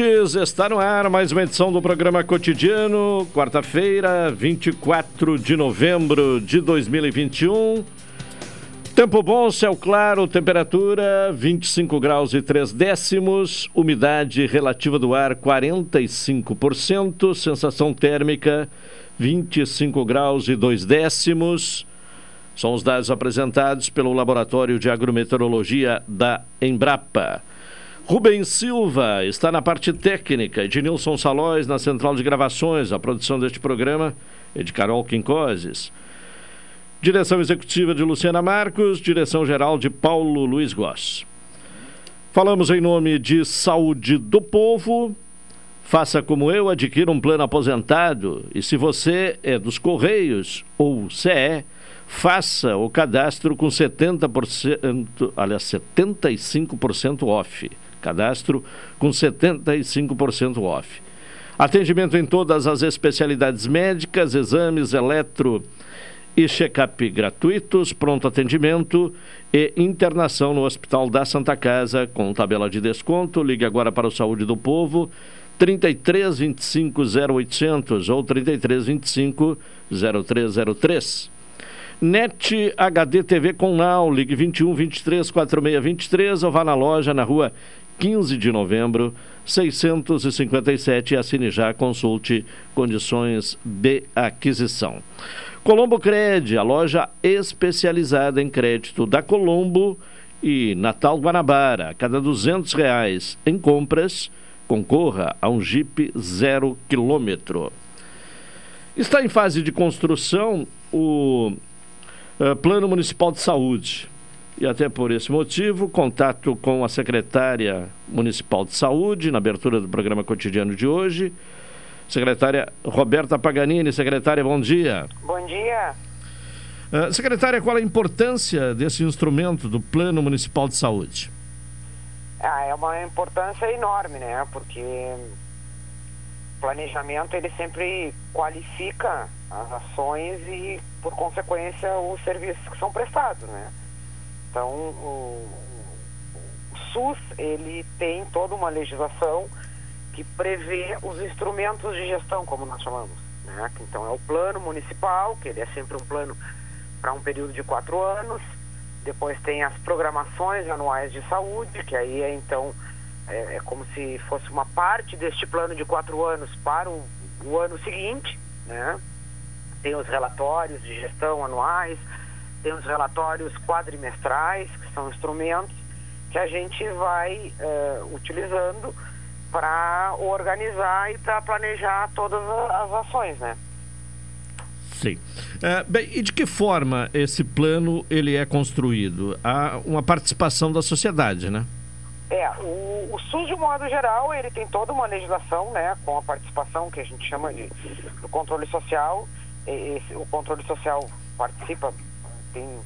Ouvintes, está no ar mais uma edição do programa cotidiano, quarta-feira, 24 de novembro de 2021. Tempo bom, céu claro, temperatura 25 graus e 3 décimos, umidade relativa do ar 45%, sensação térmica 25 graus e 2 décimos. São os dados apresentados pelo Laboratório de Agrometeorologia da Embrapa. Rubens Silva está na parte técnica, Ednilson Salóis na central de gravações. A produção deste programa é de Carol Quincoses. Direção executiva de Luciana Marcos, direção geral de Paulo Luiz Goss. Falamos em nome de Saúde do Povo. Faça como eu, adquira um plano aposentado. E se você é dos Correios ou CE, faça o cadastro com 70%, aliás, 75% off cadastro com 75% off. Atendimento em todas as especialidades médicas, exames, eletro e check-up gratuitos, pronto atendimento e internação no Hospital da Santa Casa com tabela de desconto. Ligue agora para o Saúde do Povo 33 25 0800 ou 33 25 0303. NET HD TV com Now, ligue 21 23 46 23 ou vá na loja na rua 15 de novembro, 657 e assine já, consulte condições de aquisição. Colombo Cred, a loja especializada em crédito da Colombo e Natal Guanabara. A cada 200 reais em compras, concorra a um Jeep zero quilômetro. Está em fase de construção o uh, Plano Municipal de Saúde. E até por esse motivo, contato com a secretária municipal de saúde na abertura do programa cotidiano de hoje. Secretária Roberta Paganini, secretária, bom dia. Bom dia. Uh, secretária, qual a importância desse instrumento do Plano Municipal de Saúde? Ah, é uma importância enorme, né? Porque planejamento ele sempre qualifica as ações e, por consequência, os serviços que são prestados, né? Então, o, o SUS ele tem toda uma legislação que prevê os instrumentos de gestão, como nós chamamos. Né? Então, é o plano municipal, que ele é sempre um plano para um período de quatro anos. Depois tem as programações anuais de saúde, que aí é então é, é como se fosse uma parte deste plano de quatro anos para o, o ano seguinte, né? Tem os relatórios de gestão anuais, tem os relatórios quadrimestrais, que são instrumentos que a gente vai uh, utilizando para organizar e para planejar todas as ações, né? Sim. É, bem, e de que forma esse plano ele é construído? Há uma participação da sociedade, né? É, o, o SUS, de modo geral, ele tem toda uma legislação, né, com a participação que a gente chama de do controle social. Esse, o controle social participa tem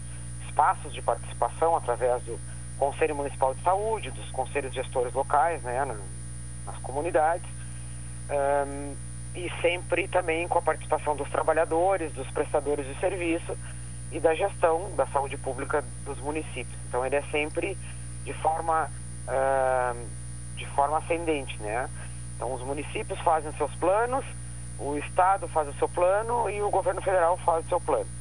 espaços de participação através do Conselho Municipal de Saúde, dos conselhos gestores locais, né, nas comunidades, um, e sempre também com a participação dos trabalhadores, dos prestadores de serviço e da gestão da saúde pública dos municípios. Então ele é sempre de forma uh, de forma ascendente, né? Então os municípios fazem seus planos, o estado faz o seu plano e o governo federal faz o seu plano.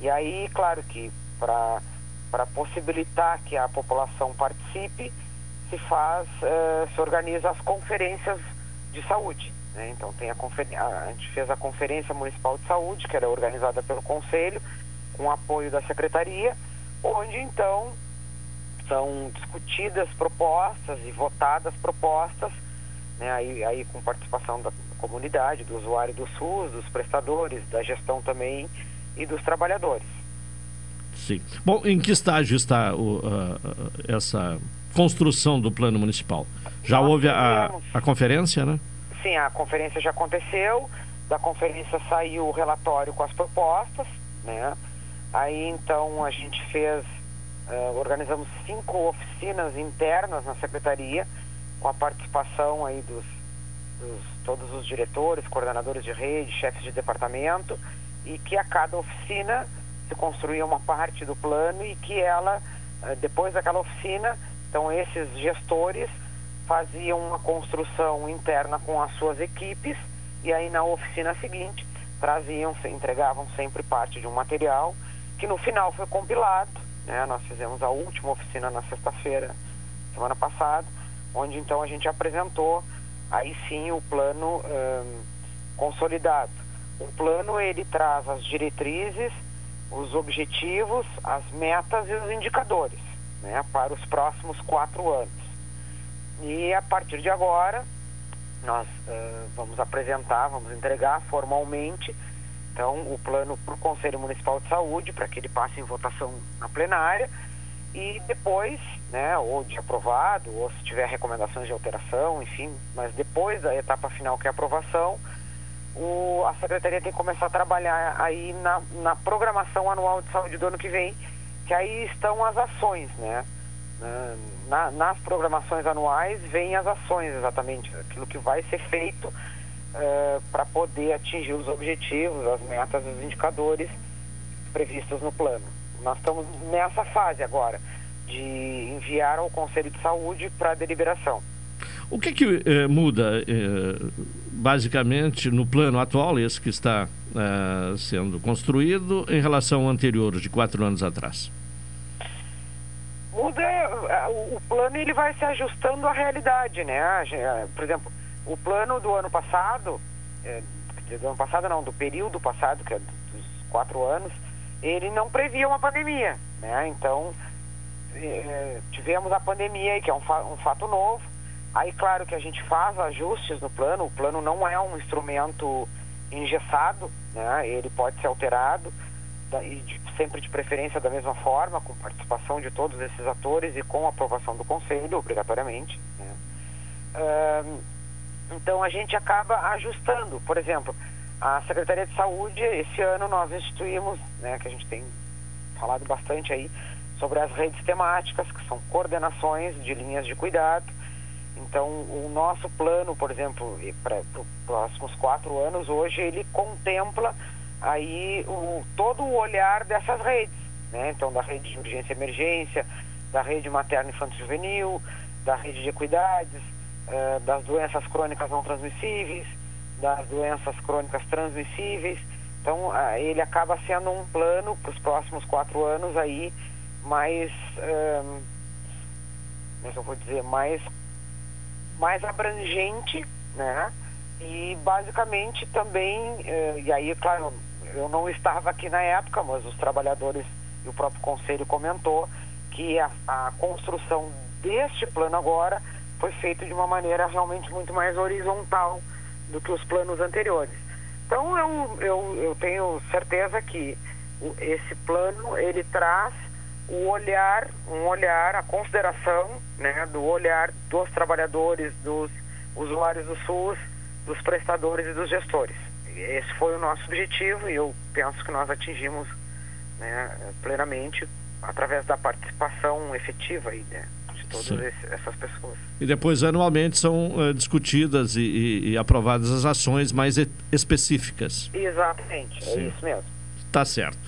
E aí, claro que para possibilitar que a população participe, se faz, uh, se organiza as conferências de saúde. Né? Então tem a, a, a gente fez a Conferência Municipal de Saúde, que era organizada pelo Conselho, com apoio da Secretaria, onde então são discutidas propostas e votadas propostas, né, aí, aí com participação da comunidade, do usuário do SUS, dos prestadores, da gestão também e dos trabalhadores. Sim. Bom, em que estágio está o, uh, essa construção do plano municipal? Já Nós houve a, a conferência, né? Sim, a conferência já aconteceu. Da conferência saiu o relatório com as propostas, né? Aí então a gente fez, uh, organizamos cinco oficinas internas na secretaria, com a participação aí dos, dos todos os diretores, coordenadores de rede, chefes de departamento, e que a cada oficina se construía uma parte do plano e que ela, uh, depois daquela oficina, então esses gestores faziam uma construção interna com as suas equipes e aí na oficina seguinte traziam, entregavam sempre parte de um material que no final foi compilado. Né? Nós fizemos a última oficina na sexta-feira, semana passada, onde então a gente apresentou aí sim o plano hum, consolidado. O plano ele traz as diretrizes, os objetivos, as metas e os indicadores né, para os próximos quatro anos. E a partir de agora, nós uh, vamos apresentar, vamos entregar formalmente então o plano para o Conselho Municipal de Saúde, para que ele passe em votação na plenária e depois, né, ou de aprovado, ou se tiver recomendações de alteração, enfim, mas depois da etapa final que é a aprovação, o, a Secretaria tem que começar a trabalhar aí na, na programação anual de saúde do ano que vem, que aí estão as ações, né? Na, nas programações anuais vêm as ações exatamente, aquilo que vai ser feito uh, para poder atingir os objetivos, as metas, os indicadores previstos no plano. Nós estamos nessa fase agora de enviar ao Conselho de Saúde para deliberação. O que, que eh, muda eh, basicamente no plano atual, esse que está eh, sendo construído, em relação ao anterior, de quatro anos atrás? muda o plano ele vai se ajustando à realidade, né? Por exemplo, o plano do ano passado, do ano passado não, do período passado, que é dos quatro anos, ele não previa uma pandemia, né? Então tivemos a pandemia, que é um fato novo. Aí, claro que a gente faz ajustes no plano. O plano não é um instrumento engessado, né? Ele pode ser alterado e de, sempre de preferência da mesma forma, com participação de todos esses atores e com aprovação do Conselho, obrigatoriamente. Né? Então a gente acaba ajustando. Por exemplo, a Secretaria de Saúde, esse ano nós instituímos, né, que a gente tem falado bastante aí, sobre as redes temáticas, que são coordenações de linhas de cuidado. Então, o nosso plano, por exemplo, para os próximos quatro anos, hoje ele contempla aí o, todo o olhar dessas redes, né? Então, da rede de urgência e emergência, da rede materno infantil juvenil, da rede de equidades, uh, das doenças crônicas não transmissíveis, das doenças crônicas transmissíveis. Então, uh, ele acaba sendo um plano para os próximos quatro anos aí mais, uh, como é eu vou dizer, mais, mais abrangente, né? E basicamente também, uh, e aí, claro, eu não estava aqui na época, mas os trabalhadores e o próprio conselho comentou que a, a construção deste plano agora foi feita de uma maneira realmente muito mais horizontal do que os planos anteriores. Então eu, eu, eu tenho certeza que esse plano ele traz o olhar, um olhar, a consideração né, do olhar dos trabalhadores, dos usuários do SUS, dos prestadores e dos gestores esse foi o nosso objetivo e eu penso que nós atingimos né, plenamente através da participação efetiva aí, né, de todas essas pessoas. E depois, anualmente, são uh, discutidas e, e, e, aprovadas as ações mais específicas. Exatamente, é Sim. é isso mesmo. Tá certo.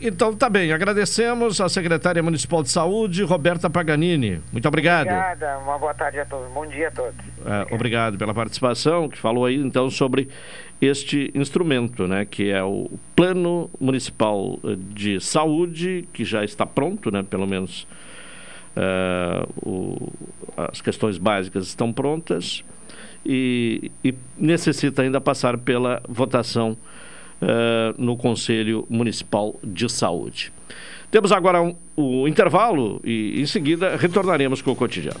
Então, tá bem. Agradecemos à secretária municipal de saúde, Roberta Paganini. Muito obrigado. Obrigada. Uma boa tarde a todos. Bom dia a todos. É, obrigado pela participação, que falou aí então sobre este instrumento, né, que é o Plano Municipal de Saúde, que já está pronto, né, pelo menos uh, o, as questões básicas estão prontas e, e necessita ainda passar pela votação uh, no Conselho Municipal de Saúde. Temos agora um, o intervalo e em seguida retornaremos com o cotidiano.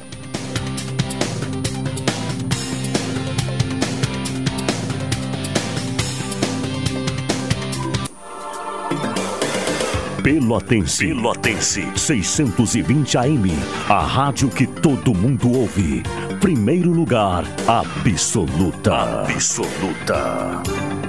Pelotense. Pelotense. 620 AM. A rádio que todo mundo ouve. Primeiro lugar, absoluta. Absoluta.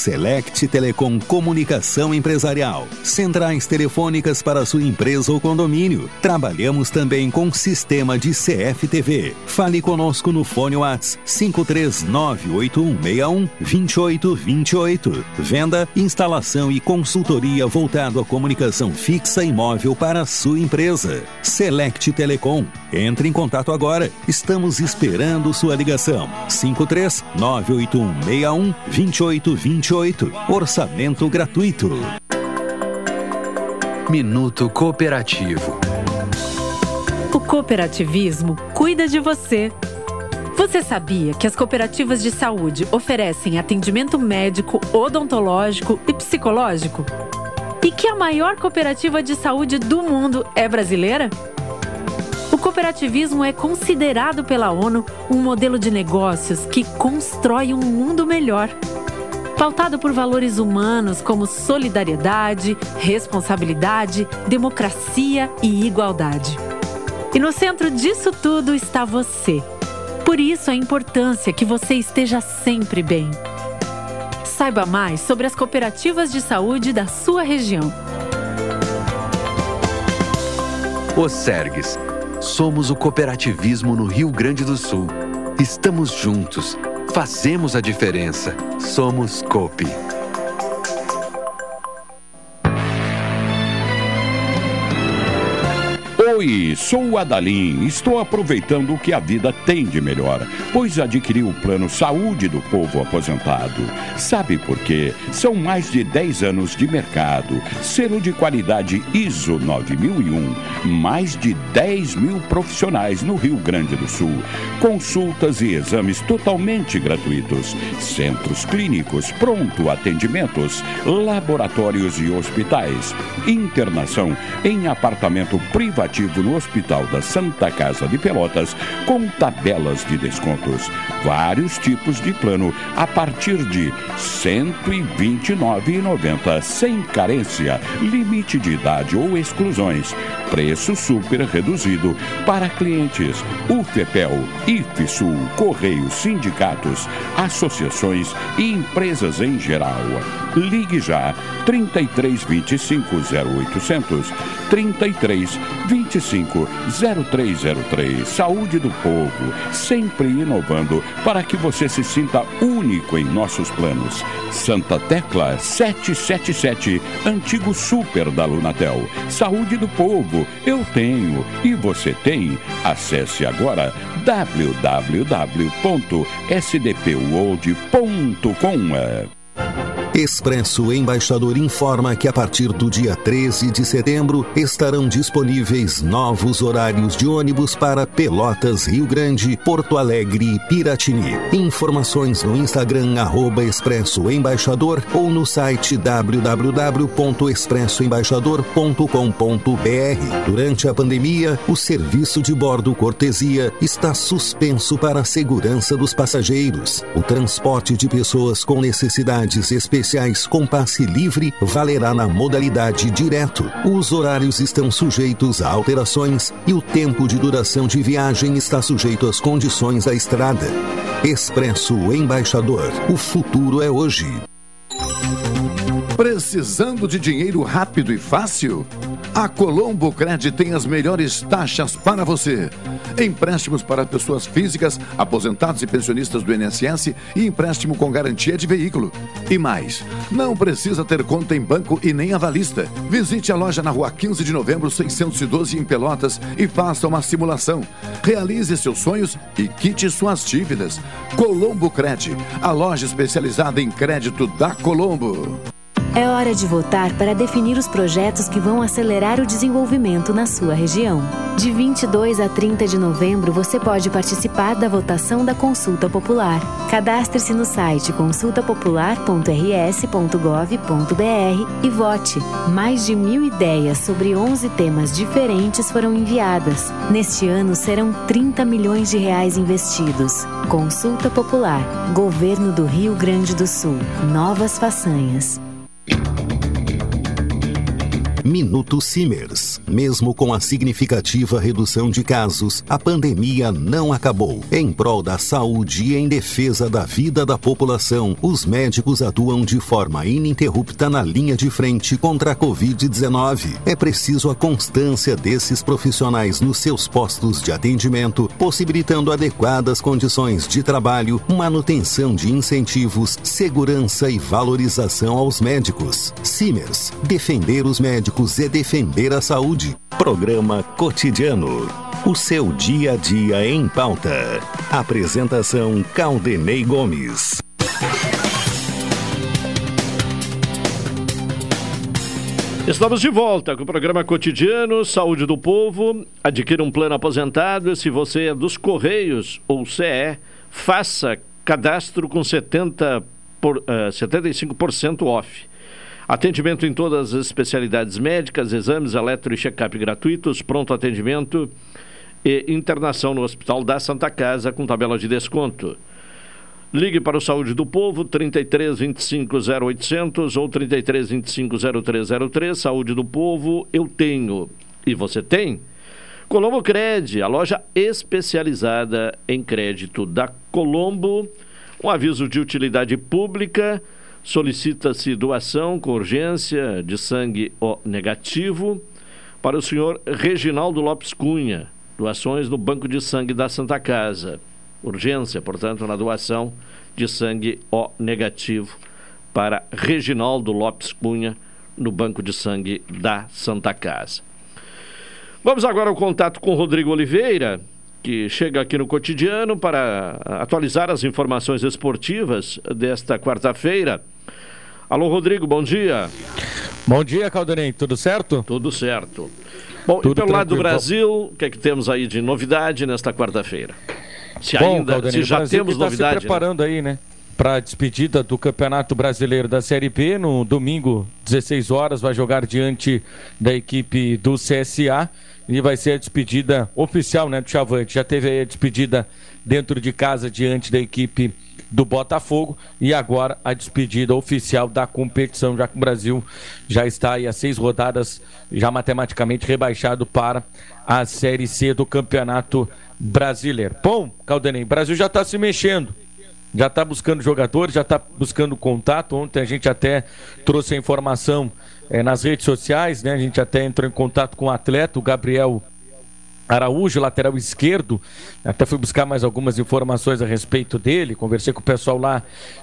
Select Telecom Comunicação Empresarial. Centrais telefônicas para sua empresa ou condomínio. Trabalhamos também com sistema de CFTV. Fale conosco no fone Whats 53981612828. Venda, instalação e consultoria voltado à comunicação fixa e móvel para sua empresa. Select Telecom. Entre em contato agora. Estamos esperando sua ligação. 53981612828. 28. Orçamento gratuito. Minuto Cooperativo. O cooperativismo cuida de você. Você sabia que as cooperativas de saúde oferecem atendimento médico, odontológico e psicológico? E que a maior cooperativa de saúde do mundo é brasileira? O cooperativismo é considerado pela ONU um modelo de negócios que constrói um mundo melhor pautado por valores humanos como solidariedade, responsabilidade, democracia e igualdade. E no centro disso tudo está você. Por isso a importância que você esteja sempre bem. Saiba mais sobre as cooperativas de saúde da sua região. O Sergues. Somos o cooperativismo no Rio Grande do Sul. Estamos juntos Fazemos a diferença. Somos Copi. Oi, sou o Adalim. Estou aproveitando o que a vida tem de melhor, pois adquiri o plano Saúde do Povo Aposentado. Sabe por quê? São mais de 10 anos de mercado, selo de qualidade ISO 9001, mais de 10 mil profissionais no Rio Grande do Sul, consultas e exames totalmente gratuitos, centros clínicos, pronto atendimentos, laboratórios e hospitais, internação em apartamento privativo no Hospital da Santa Casa de Pelotas com tabelas de descontos. Vários tipos de plano a partir de R$ 129,90 sem carência, limite de idade ou exclusões. Preço super reduzido para clientes. UFEPEL, IFSUL, Correios, sindicatos, associações e empresas em geral. Ligue já 3325 0800 33 25 0303. Saúde do povo, sempre inovando para que você se sinta único em nossos planos. Santa Tecla 777, antigo super da Lunatel. Saúde do povo, eu tenho e você tem. Acesse agora www.sdpworld.com. Expresso Embaixador informa que a partir do dia 13 de setembro estarão disponíveis novos horários de ônibus para Pelotas, Rio Grande, Porto Alegre e Piratini. Informações no Instagram arroba Expresso Embaixador ou no site www.expressoembaixador.com.br. Durante a pandemia, o serviço de bordo cortesia está suspenso para a segurança dos passageiros. O transporte de pessoas com necessidades especiais especiais com passe livre valerá na modalidade direto. Os horários estão sujeitos a alterações e o tempo de duração de viagem está sujeito às condições da estrada. Expresso Embaixador. O futuro é hoje. Precisando de dinheiro rápido e fácil? A Colombo Cred tem as melhores taxas para você. Empréstimos para pessoas físicas, aposentados e pensionistas do INSS e empréstimo com garantia de veículo. E mais, não precisa ter conta em banco e nem avalista. Visite a loja na rua 15 de novembro, 612 em Pelotas e faça uma simulação. Realize seus sonhos e quite suas dívidas. Colombo Cred, a loja especializada em crédito da Colombo. É hora de votar para definir os projetos que vão acelerar o desenvolvimento na sua região. De 22 a 30 de novembro, você pode participar da votação da Consulta Popular. Cadastre-se no site consultapopular.rs.gov.br e vote. Mais de mil ideias sobre 11 temas diferentes foram enviadas. Neste ano serão 30 milhões de reais investidos. Consulta Popular. Governo do Rio Grande do Sul. Novas façanhas. Minuto Simers. Mesmo com a significativa redução de casos, a pandemia não acabou. Em prol da saúde e em defesa da vida da população, os médicos atuam de forma ininterrupta na linha de frente contra a Covid-19. É preciso a constância desses profissionais nos seus postos de atendimento, possibilitando adequadas condições de trabalho, manutenção de incentivos, segurança e valorização aos médicos. Simers. Defender os médicos médicos e defender a saúde. Programa Cotidiano. O seu dia a dia em pauta. Apresentação Caldenei Gomes. Estamos de volta com o programa cotidiano Saúde do Povo. Adquira um plano aposentado se você é dos Correios ou CE, faça cadastro com 70 por, uh, eh, 75% off. Atendimento em todas as especialidades médicas, exames, eletro e check-up gratuitos, pronto atendimento e internação no Hospital da Santa Casa com tabela de desconto. Ligue para o Saúde do Povo, 33 25 0800 ou 33 25 0303. Saúde do Povo, eu tenho. E você tem? Colombo Cred, a loja especializada em crédito da Colombo. Um aviso de utilidade pública. Solicita-se doação com urgência de sangue O negativo para o senhor Reginaldo Lopes Cunha. Doações no Banco de Sangue da Santa Casa. Urgência, portanto, na doação de sangue O negativo para Reginaldo Lopes Cunha no Banco de Sangue da Santa Casa. Vamos agora ao contato com Rodrigo Oliveira, que chega aqui no cotidiano para atualizar as informações esportivas desta quarta-feira. Alô, Rodrigo, bom dia. Bom dia, Caldenei, tudo certo? Tudo certo. Bom, tudo e pelo lado do Brasil, o que é que temos aí de novidade nesta quarta-feira? Se bom, ainda, Caldenei, se já temos tá novidade. Se né? preparando né? aí, né? Para a despedida do Campeonato Brasileiro da Série B, no domingo, 16 horas, vai jogar diante da equipe do CSA e vai ser a despedida oficial né, do Chavante. Já teve a despedida dentro de casa diante da equipe do Botafogo e agora a despedida oficial da competição, já que o Brasil já está aí a seis rodadas, já matematicamente rebaixado para a Série C do Campeonato Brasileiro. Bom, Caldenei, o Brasil já está se mexendo já está buscando jogadores, já está buscando contato. Ontem a gente até trouxe a informação é, nas redes sociais, né? A gente até entrou em contato com o atleta, o Gabriel Araújo, lateral esquerdo. Até fui buscar mais algumas informações a respeito dele. Conversei com o pessoal lá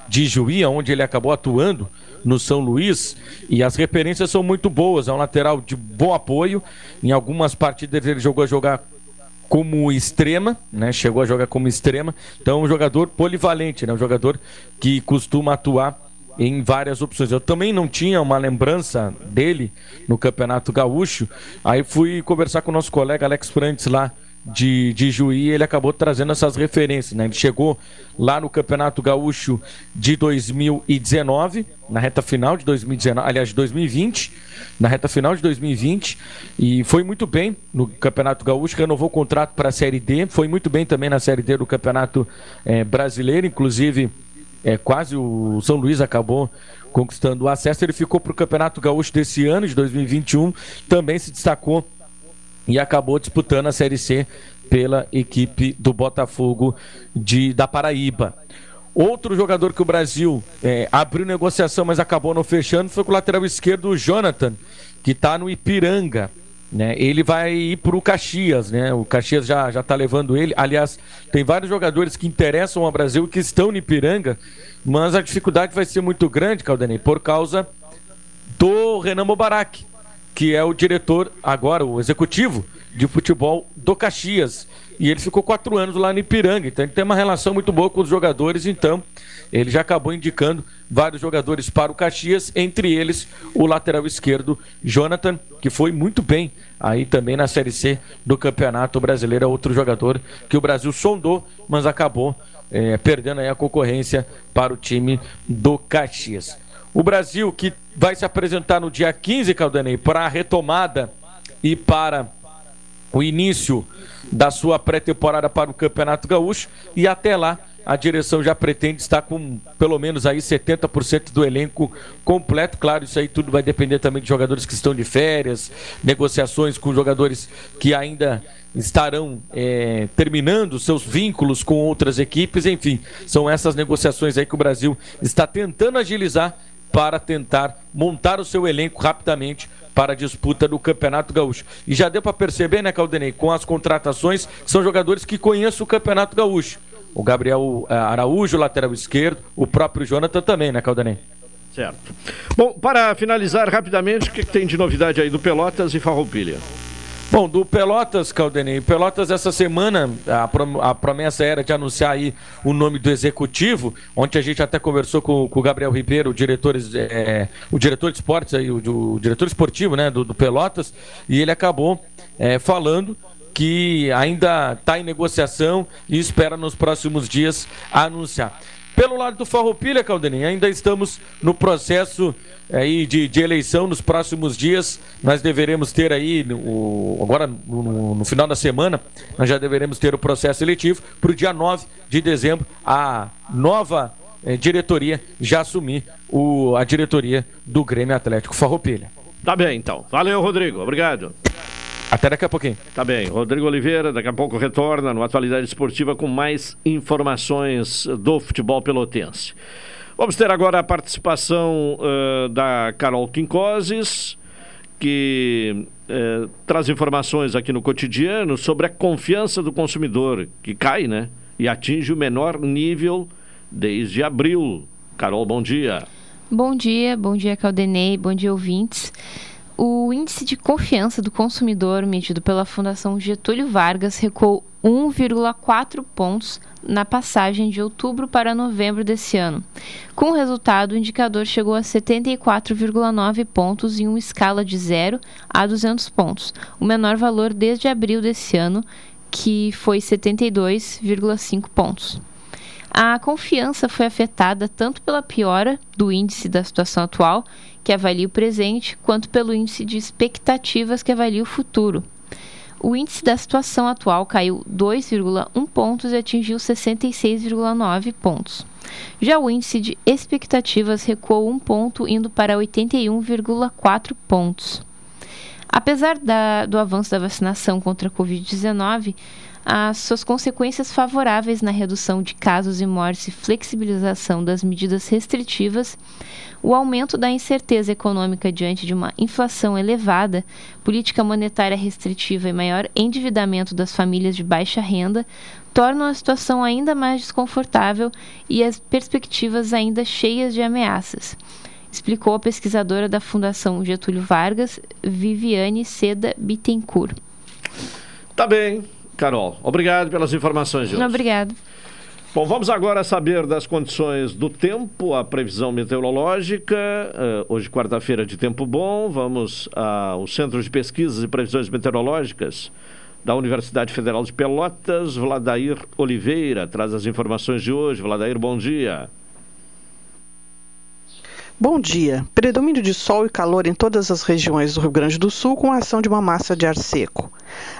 de Juí, onde ele acabou atuando no São Luís. E as referências são muito boas. É um lateral de bom apoio. Em algumas partidas ele jogou a jogar como extrema, né? Chegou a jogar como extrema. Então, um jogador polivalente, né? Um jogador que costuma atuar em várias opções. Eu também não tinha uma lembrança dele no Campeonato Gaúcho. Aí fui conversar com o nosso colega Alex Frantes lá de, de Juí, ele acabou trazendo essas referências. Né? Ele chegou lá no Campeonato Gaúcho de 2019, na reta final de 2019, aliás, de 2020, na reta final de 2020, e foi muito bem no Campeonato Gaúcho, renovou o contrato para a Série D, foi muito bem também na Série D do Campeonato é, Brasileiro, inclusive é, quase o São Luís acabou conquistando o acesso. Ele ficou para o Campeonato Gaúcho desse ano, de 2021, também se destacou e acabou disputando a Série C pela equipe do Botafogo de, da Paraíba. Outro jogador que o Brasil é, abriu negociação, mas acabou não fechando, foi com o lateral esquerdo, o Jonathan, que está no Ipiranga. Né? Ele vai ir para o Caxias, né? O Caxias já já está levando ele. Aliás, tem vários jogadores que interessam ao Brasil que estão no Ipiranga, mas a dificuldade vai ser muito grande, Caldanei, por causa do Renan Mubarak, que é o diretor agora, o executivo de futebol do Caxias. E ele ficou quatro anos lá no Ipiranga, então ele tem uma relação muito boa com os jogadores, então ele já acabou indicando vários jogadores para o Caxias, entre eles o lateral esquerdo Jonathan, que foi muito bem aí também na Série C do Campeonato Brasileiro, é outro jogador que o Brasil sondou, mas acabou é, perdendo aí a concorrência para o time do Caxias. O Brasil que vai se apresentar no dia 15, Caldanei, para a retomada e para o início da sua pré-temporada para o Campeonato Gaúcho e até lá a direção já pretende estar com pelo menos aí 70% do elenco completo. Claro, isso aí tudo vai depender também de jogadores que estão de férias, negociações com jogadores que ainda estarão é, terminando seus vínculos com outras equipes. Enfim, são essas negociações aí que o Brasil está tentando agilizar para tentar montar o seu elenco rapidamente para a disputa do Campeonato Gaúcho. E já deu para perceber, né, Caldenei, com as contratações, são jogadores que conhecem o Campeonato Gaúcho. O Gabriel eh, Araújo, lateral esquerdo, o próprio Jonathan também, né, Caldenei? Certo. Bom, para finalizar rapidamente, o que tem de novidade aí do Pelotas e Farroupilha? Bom, do Pelotas, Caldenei. Pelotas, essa semana, a, promessa era de anunciar aí o nome do executivo. Ontem a gente até conversou com, com o Gabriel Ribeiro, o diretor, é, o diretor de esportes, aí, o, o diretor esportivo né, do, do Pelotas, e ele acabou é, falando que ainda está em negociação e espera nos próximos dias anunciar. Pelo lado do Farroupilha, Caldeninha, ainda estamos no processo aí de, de, eleição nos próximos dias. Nós deveremos ter aí, o, agora no, no, final da semana, nós já deveremos ter o processo eletivo para o dia 9 de dezembro, a nova eh, diretoria já assumir o, a diretoria do Grêmio Atlético Farroupilha. Tá bem, então. Valeu, Rodrigo. Obrigado. Até daqui a pouquinho. Tá bem. Rodrigo Oliveira, daqui a pouco retorna no Atualidade Esportiva com mais informações do futebol pelotense. Vamos ter agora a participação uh, da Carol Quincoses, que uh, traz informações aqui no cotidiano sobre a confiança do consumidor, que cai, né? E atinge o menor nível desde abril. Carol, bom dia. Bom dia, bom dia, Caldenei, bom dia, ouvintes. O índice de confiança do consumidor medido pela Fundação Getúlio Vargas recuou 1,4 pontos na passagem de outubro para novembro desse ano. Com o resultado, o indicador chegou a 74,9 pontos em uma escala de 0 a 200 pontos, o menor valor desde abril desse ano, que foi 72,5 pontos. A confiança foi afetada tanto pela piora do índice da situação atual, que avalia o presente, quanto pelo índice de expectativas, que avalia o futuro. O índice da situação atual caiu 2,1 pontos e atingiu 66,9 pontos. Já o índice de expectativas recuou um ponto, indo para 81,4 pontos. Apesar da, do avanço da vacinação contra a Covid-19, as suas consequências favoráveis na redução de casos e mortes e flexibilização das medidas restritivas, o aumento da incerteza econômica diante de uma inflação elevada, política monetária restritiva e maior endividamento das famílias de baixa renda tornam a situação ainda mais desconfortável e as perspectivas ainda cheias de ameaças explicou a pesquisadora da Fundação Getúlio Vargas, Viviane Seda Bittencourt. Tá bem. Carol, obrigado pelas informações hoje. Obrigado. Bom, vamos agora saber das condições do tempo, a previsão meteorológica. Uh, hoje, quarta-feira, de tempo bom. Vamos ao Centro de Pesquisas e Previsões Meteorológicas da Universidade Federal de Pelotas. Vladair Oliveira traz as informações de hoje. Vladair, bom dia. Bom dia. Predomínio de sol e calor em todas as regiões do Rio Grande do Sul com a ação de uma massa de ar seco.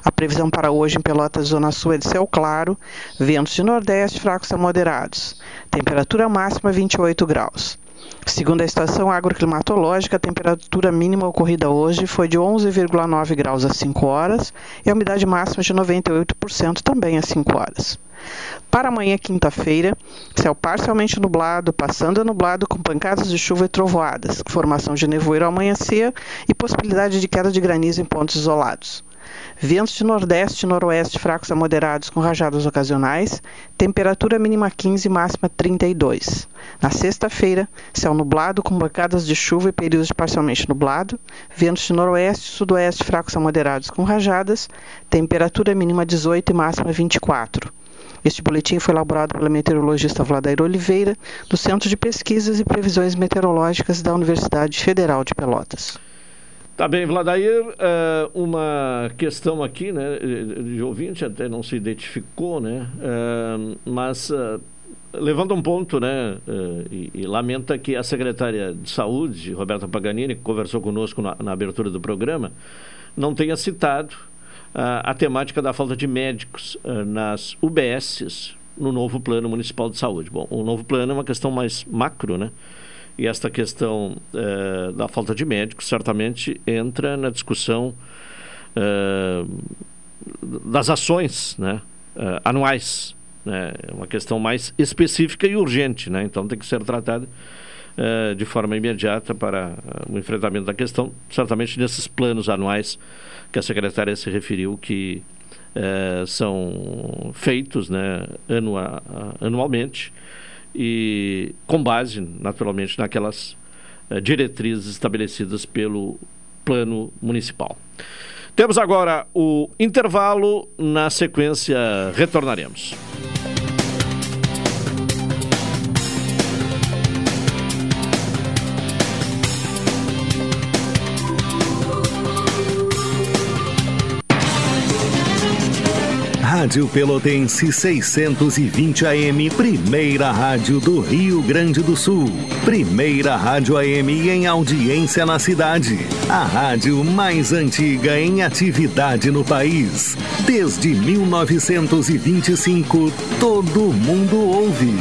A previsão para hoje em Pelotas, Zona Sul, é de céu claro, ventos de nordeste fracos a moderados. Temperatura máxima 28 graus. Segundo a estação agroclimatológica, a temperatura mínima ocorrida hoje foi de 11,9 graus às 5 horas e a umidade máxima de 98% também às 5 horas. Para amanhã, quinta-feira, céu parcialmente nublado, passando a nublado com pancadas de chuva e trovoadas, formação de nevoeiro ao amanhecer e possibilidade de queda de granizo em pontos isolados. Ventos de nordeste e noroeste fracos a moderados com rajadas ocasionais. Temperatura mínima 15, máxima 32. Na sexta-feira, céu nublado com bancadas de chuva e períodos de parcialmente nublado. Ventos de noroeste e sudoeste fracos a moderados com rajadas. Temperatura mínima 18 e máxima 24. Este boletim foi elaborado pela meteorologista Vladair Oliveira, do Centro de Pesquisas e Previsões Meteorológicas da Universidade Federal de Pelotas. Tá bem, Vladair, uh, uma questão aqui, né, de ouvinte, até não se identificou, né, uh, mas uh, levanta um ponto, né, e, e, lamenta que a secretária de Saúde, Roberta Paganini, que conversou conosco na, na abertura do programa, não tenha citado a temática da falta de médicos nas UBSs no novo plano municipal de saúde. Bom, o novo plano é uma questão mais macro, né? E esta questão uh, da falta de médicos certamente entra na discussão uh, das ações né, uh, anuais. Né? É uma questão mais específica e urgente, né? então tem que ser tratada de forma imediata para o enfrentamento da questão, certamente nesses planos anuais que a secretária se referiu que são feitos né, anua, anualmente e com base, naturalmente, naquelas uh, diretrizes estabelecidas pelo plano municipal. Temos agora o intervalo, na sequência retornaremos. Rádio Pelotense 620 AM, primeira rádio do Rio Grande do Sul. Primeira rádio AM em audiência na cidade. A rádio mais antiga em atividade no país. Desde 1925, todo mundo ouve.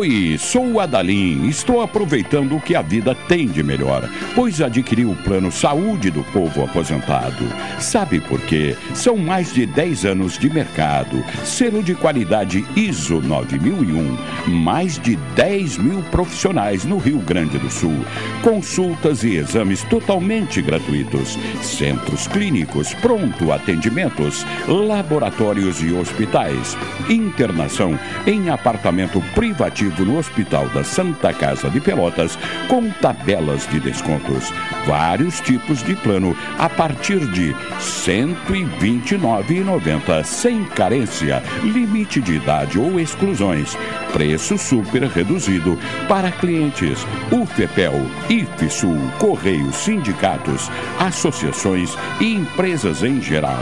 Oi, sou o Adalim. Estou aproveitando o que a vida tem de melhor, pois adquiri o plano Saúde do Povo Aposentado. Sabe por quê? São mais de 10 anos de mercado, selo de qualidade ISO 9001, mais de 10 mil profissionais no Rio Grande do Sul, consultas e exames totalmente gratuitos, centros clínicos, pronto atendimentos, laboratórios e hospitais, internação em apartamento privativo no Hospital da Santa Casa de Pelotas com tabelas de descontos. Vários tipos de plano a partir de R$ 129,90 sem carência, limite de idade ou exclusões. Preço super reduzido para clientes UFEPEL, IFSUL, Correios, sindicatos, associações e empresas em geral.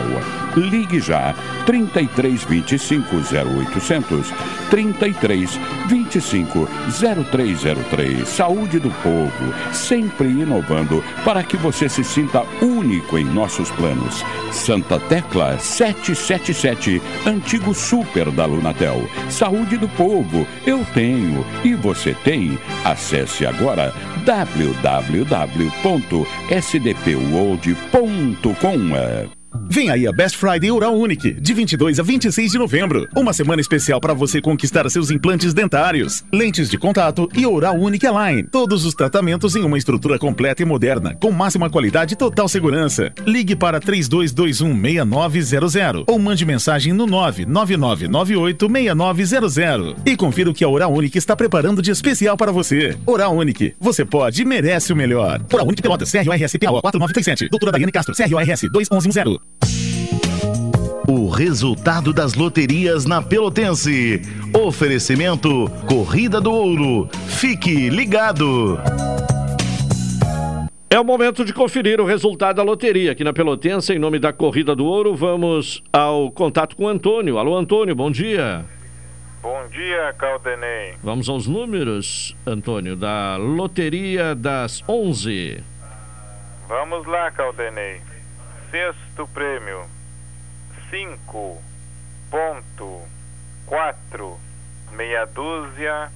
Ligue já 3325 0800 33 25 0303. Saúde do povo, sempre inovando para que você se sinta único em nossos planos. Santa Tecla 777, antigo super da Lunatel. Saúde do povo, eu tenho e você tem. Acesse agora www.sdpworld.com. Vem aí a Best Friday Oral Unique, de 22 a 26 de novembro. Uma semana especial para você conquistar seus implantes dentários, lentes de contato e Oral Unique Align. Todos os tratamentos em uma estrutura completa e moderna, com máxima qualidade e total segurança. Ligue para 32216900 ou mande mensagem no 999986900 e confira o que a Oral Unique está preparando de especial para você. Oral Unique, você pode e merece o melhor. Oral Unique Pelotas, CRORSPA 4937. Doutora Daiane Castro, CRORS 2110. O resultado das loterias na Pelotense. Oferecimento Corrida do Ouro. Fique ligado. É o momento de conferir o resultado da loteria aqui na Pelotense, em nome da Corrida do Ouro. Vamos ao contato com o Antônio. Alô, Antônio, bom dia. Bom dia, Caldenei. Vamos aos números, Antônio, da Loteria das 11. Vamos lá, Caldenei. Prêmio, cinco ponto quatro meia dúzia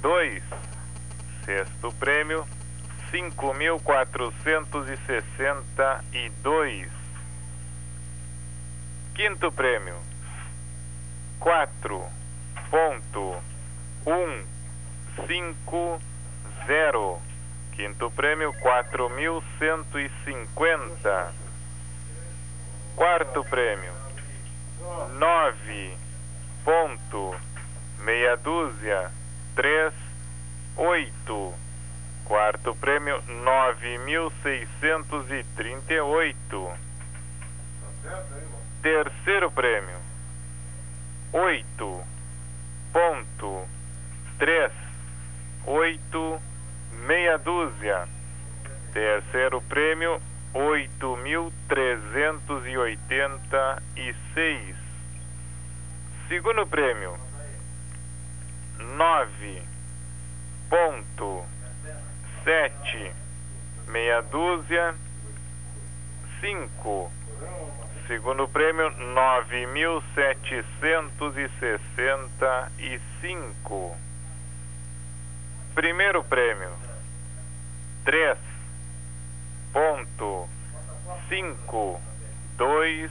dois. Sexto prêmio, cinco mil quatrocentos e sessenta e dois. Quinto prêmio, quatro ponto um cinco zero. Quinto prêmio, quatro mil cento e cinquenta. Quarto prêmio, nove ponto, meia dúzia, três, oito. Quarto prêmio, nove mil seiscentos e trinta e oito. Terceiro prêmio, oito ponto, três, oito, meia dúzia. Terceiro prêmio, oito mil trezentos e oitenta e seis. Segundo prêmio, nove ponto sete meia dúzia cinco. Segundo prêmio, nove mil setecentos e sessenta e cinco. Primeiro prêmio, três ponto cinco dois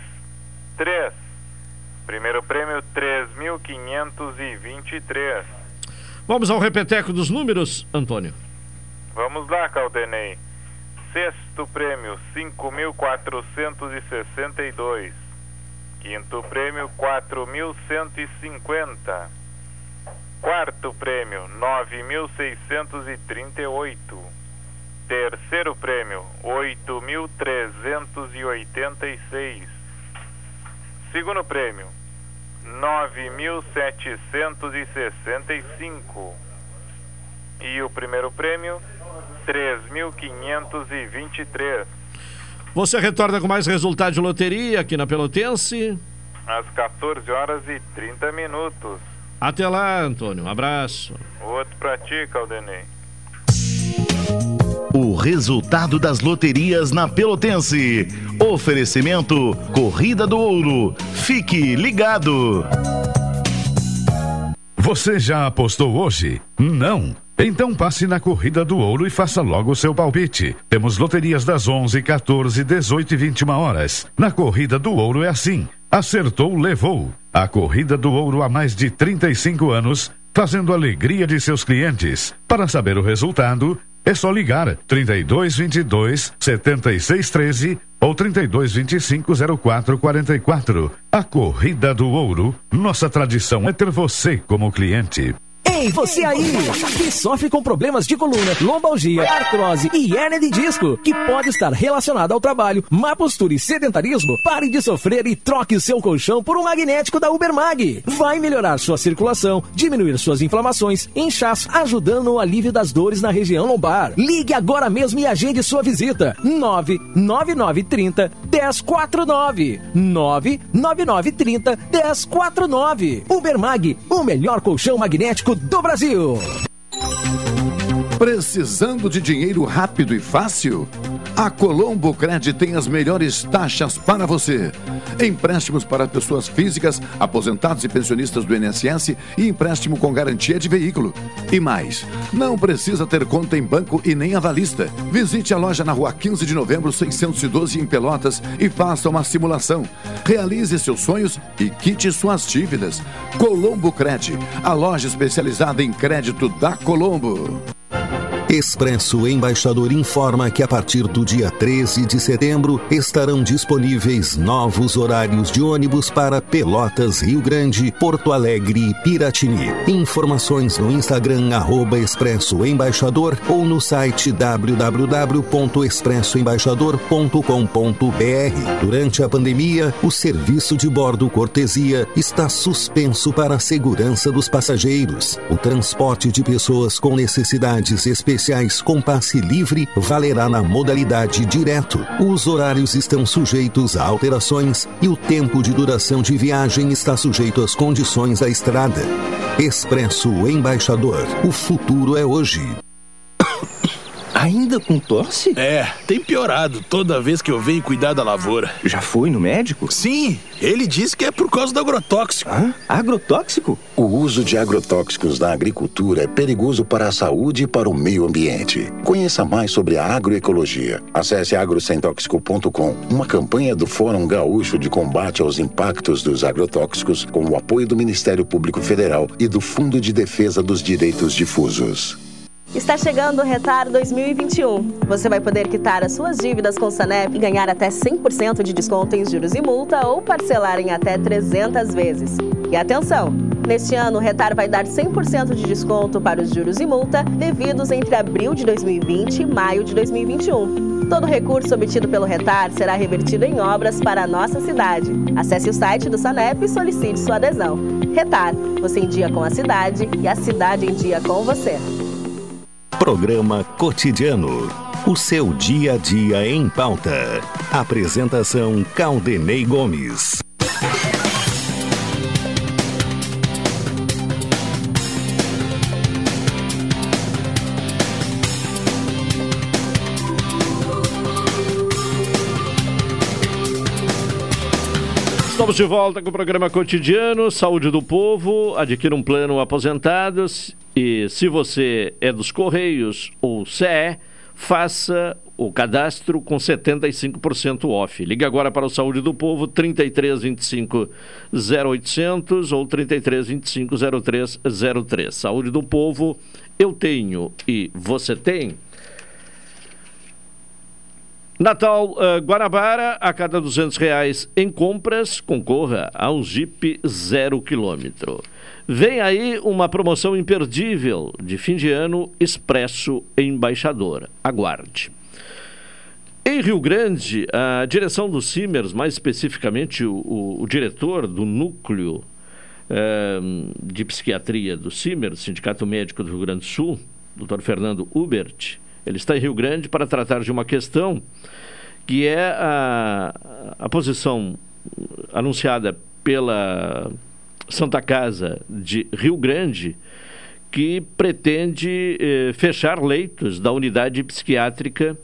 três. Primeiro prêmio, três mil quinhentos e vinte e três. Vamos ao repeteco dos números, Antônio. Vamos lá, Caldenei. Sexto prêmio, cinco mil quatrocentos e sessenta e dois. Quinto prêmio, quatro mil cento e cinquenta. Quarto prêmio, 9.638. Terceiro prêmio, 8.386. Segundo prêmio, 9.765. E o primeiro prêmio, 3.523. Você retorna com mais resultados de loteria aqui na Pelotense? Às 14 horas e 30 minutos. Até lá, Antônio. Um abraço. Outro pra ti, Caldenei. O resultado das loterias na Pelotense. Oferecimento Corrida do Ouro. Fique ligado. Você já apostou hoje? Não. Então passe na Corrida do Ouro e faça logo o seu palpite. Temos loterias das 11, 14, 18 e 21 horas. Na Corrida do Ouro é assim. Acertou, levou. A Corrida do Ouro há mais de 35 anos, fazendo alegria de seus clientes. Para saber o resultado, é só ligar 3222 7613 ou 3225 0444. A Corrida do Ouro, nossa tradição é ter você como cliente. Ei, você aí que sofre com problemas de coluna, lombalgia, artrose e hernia de disco, que pode estar relacionado ao trabalho, má postura e sedentarismo, pare de sofrer e troque seu colchão por um magnético da Ubermag. Vai melhorar sua circulação, diminuir suas inflamações, inchaço, ajudando no alívio das dores na região lombar. Ligue agora mesmo e agende sua visita. 99930 1049. 99930 1049. Ubermag, o melhor colchão magnético do Brasil. Precisando de dinheiro rápido e fácil? A Colombo Cred tem as melhores taxas para você. Empréstimos para pessoas físicas, aposentados e pensionistas do INSS e empréstimo com garantia de veículo. E mais, não precisa ter conta em banco e nem avalista. Visite a loja na rua 15 de novembro, 612 em Pelotas e faça uma simulação. Realize seus sonhos e quite suas dívidas. Colombo Cred, a loja especializada em crédito da Colombo. Expresso Embaixador informa que a partir do dia 13 de setembro estarão disponíveis novos horários de ônibus para Pelotas, Rio Grande, Porto Alegre e Piratini. Informações no Instagram arroba Expresso Embaixador ou no site www.expressoembaixador.com.br. Durante a pandemia, o serviço de bordo cortesia está suspenso para a segurança dos passageiros. O transporte de pessoas com necessidades especiais especiais com passe livre valerá na modalidade direto. Os horários estão sujeitos a alterações e o tempo de duração de viagem está sujeito às condições da estrada. Expresso Embaixador. O futuro é hoje. Ainda com tosse? É, tem piorado toda vez que eu venho cuidar da lavoura. Já foi no médico? Sim, ele disse que é por causa do agrotóxico. Hã? Agrotóxico? O uso de agrotóxicos na agricultura é perigoso para a saúde e para o meio ambiente. Conheça mais sobre a agroecologia. Acesse agrosemtóxico.com, uma campanha do Fórum Gaúcho de Combate aos Impactos dos Agrotóxicos com o apoio do Ministério Público Federal e do Fundo de Defesa dos Direitos Difusos. Está chegando o Retar 2021. Você vai poder quitar as suas dívidas com o Sanep e ganhar até 100% de desconto em juros e multa ou parcelar em até 300 vezes. E atenção! Neste ano, o Retar vai dar 100% de desconto para os juros e multa devidos entre abril de 2020 e maio de 2021. Todo recurso obtido pelo Retar será revertido em obras para a nossa cidade. Acesse o site do Sanep e solicite sua adesão. Retar, você em dia com a cidade e a cidade em dia com você. Programa Cotidiano. O seu dia a dia em pauta. Apresentação Caldenei Gomes. Estamos de volta com o programa cotidiano Saúde do Povo. Adquira um plano aposentados e se você é dos Correios ou CE, faça o cadastro com 75% off. Ligue agora para o Saúde do Povo 3325 0800 ou 3325 0303. Saúde do Povo, eu tenho e você tem. Natal uh, Guanabara, a cada 200 reais em compras, concorra a um Jeep zero quilômetro. Vem aí uma promoção imperdível de fim de ano Expresso Embaixador. Aguarde. Em Rio Grande, a direção do CIMERS, mais especificamente o, o, o diretor do núcleo uh, de psiquiatria do CIMERS, Sindicato Médico do Rio Grande do Sul, Dr. Fernando Hubert, ele está em Rio Grande para tratar de uma questão que é a, a posição anunciada pela Santa Casa de Rio Grande, que pretende eh, fechar leitos da unidade psiquiátrica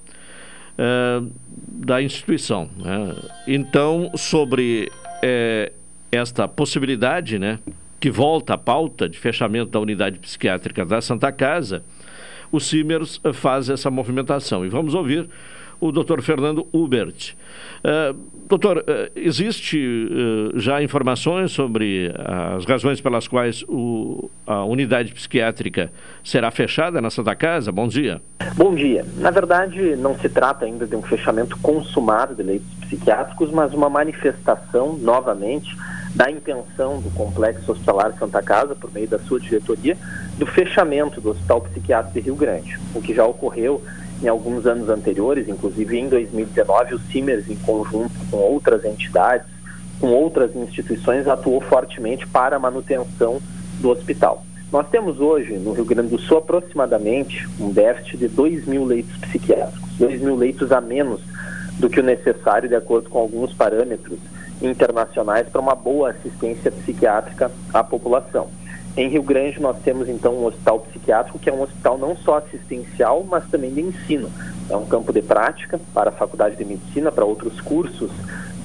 eh, da instituição. Né? Então, sobre eh, esta possibilidade, né, que volta à pauta de fechamento da unidade psiquiátrica da Santa Casa, o Simers faz essa movimentação. E vamos ouvir o doutor Fernando Hubert. Uh, doutor, uh, existe uh, já informações sobre as razões pelas quais o, a unidade psiquiátrica será fechada na Santa Casa? Bom dia. Bom dia. Na verdade, não se trata ainda de um fechamento consumado de leitos psiquiátricos, mas uma manifestação, novamente, da intenção do Complexo Hospitalar Santa Casa, por meio da sua diretoria, do fechamento do Hospital Psiquiátrico de Rio Grande, o que já ocorreu em alguns anos anteriores, inclusive em 2019, o CIMERS, em conjunto com outras entidades, com outras instituições, atuou fortemente para a manutenção do hospital. Nós temos hoje, no Rio Grande do Sul, aproximadamente um déficit de 2 mil leitos psiquiátricos, 2 mil leitos a menos do que o necessário, de acordo com alguns parâmetros internacionais para uma boa assistência psiquiátrica à população. Em Rio Grande nós temos então um hospital psiquiátrico que é um hospital não só assistencial, mas também de ensino. É um campo de prática para a Faculdade de Medicina, para outros cursos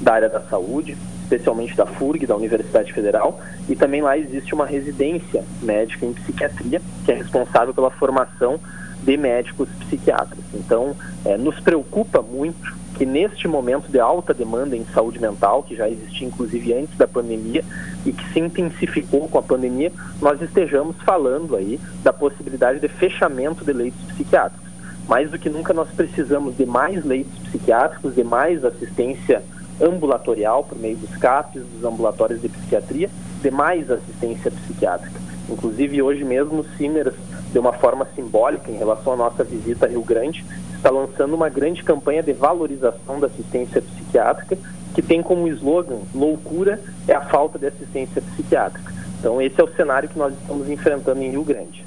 da área da saúde, especialmente da FURG, da Universidade Federal, e também lá existe uma residência médica em psiquiatria, que é responsável pela formação de médicos psiquiatras. Então, é, nos preocupa muito que neste momento de alta demanda em saúde mental, que já existia inclusive antes da pandemia e que se intensificou com a pandemia, nós estejamos falando aí da possibilidade de fechamento de leitos psiquiátricos. Mais do que nunca nós precisamos de mais leitos psiquiátricos, de mais assistência ambulatorial por meio dos CAPs, dos ambulatórios de psiquiatria, de mais assistência psiquiátrica. Inclusive hoje mesmo o Simers, de uma forma simbólica em relação à nossa visita a Rio Grande, está lançando uma grande campanha de valorização da assistência psiquiátrica, que tem como slogan loucura é a falta de assistência psiquiátrica. Então esse é o cenário que nós estamos enfrentando em Rio Grande.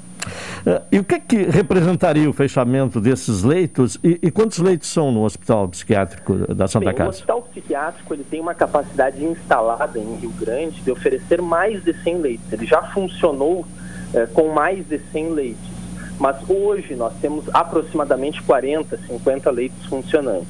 Uh, e o que, é que representaria o fechamento desses leitos e, e, quantos leitos são no hospital psiquiátrico da Santa Bem, Casa? O hospital psiquiátrico ele tem uma capacidade instalada em Rio Grande de oferecer mais de 100 leitos. Ele já funcionou uh, com mais de 100 leitos mas hoje nós temos aproximadamente 40, 50 leitos funcionantes.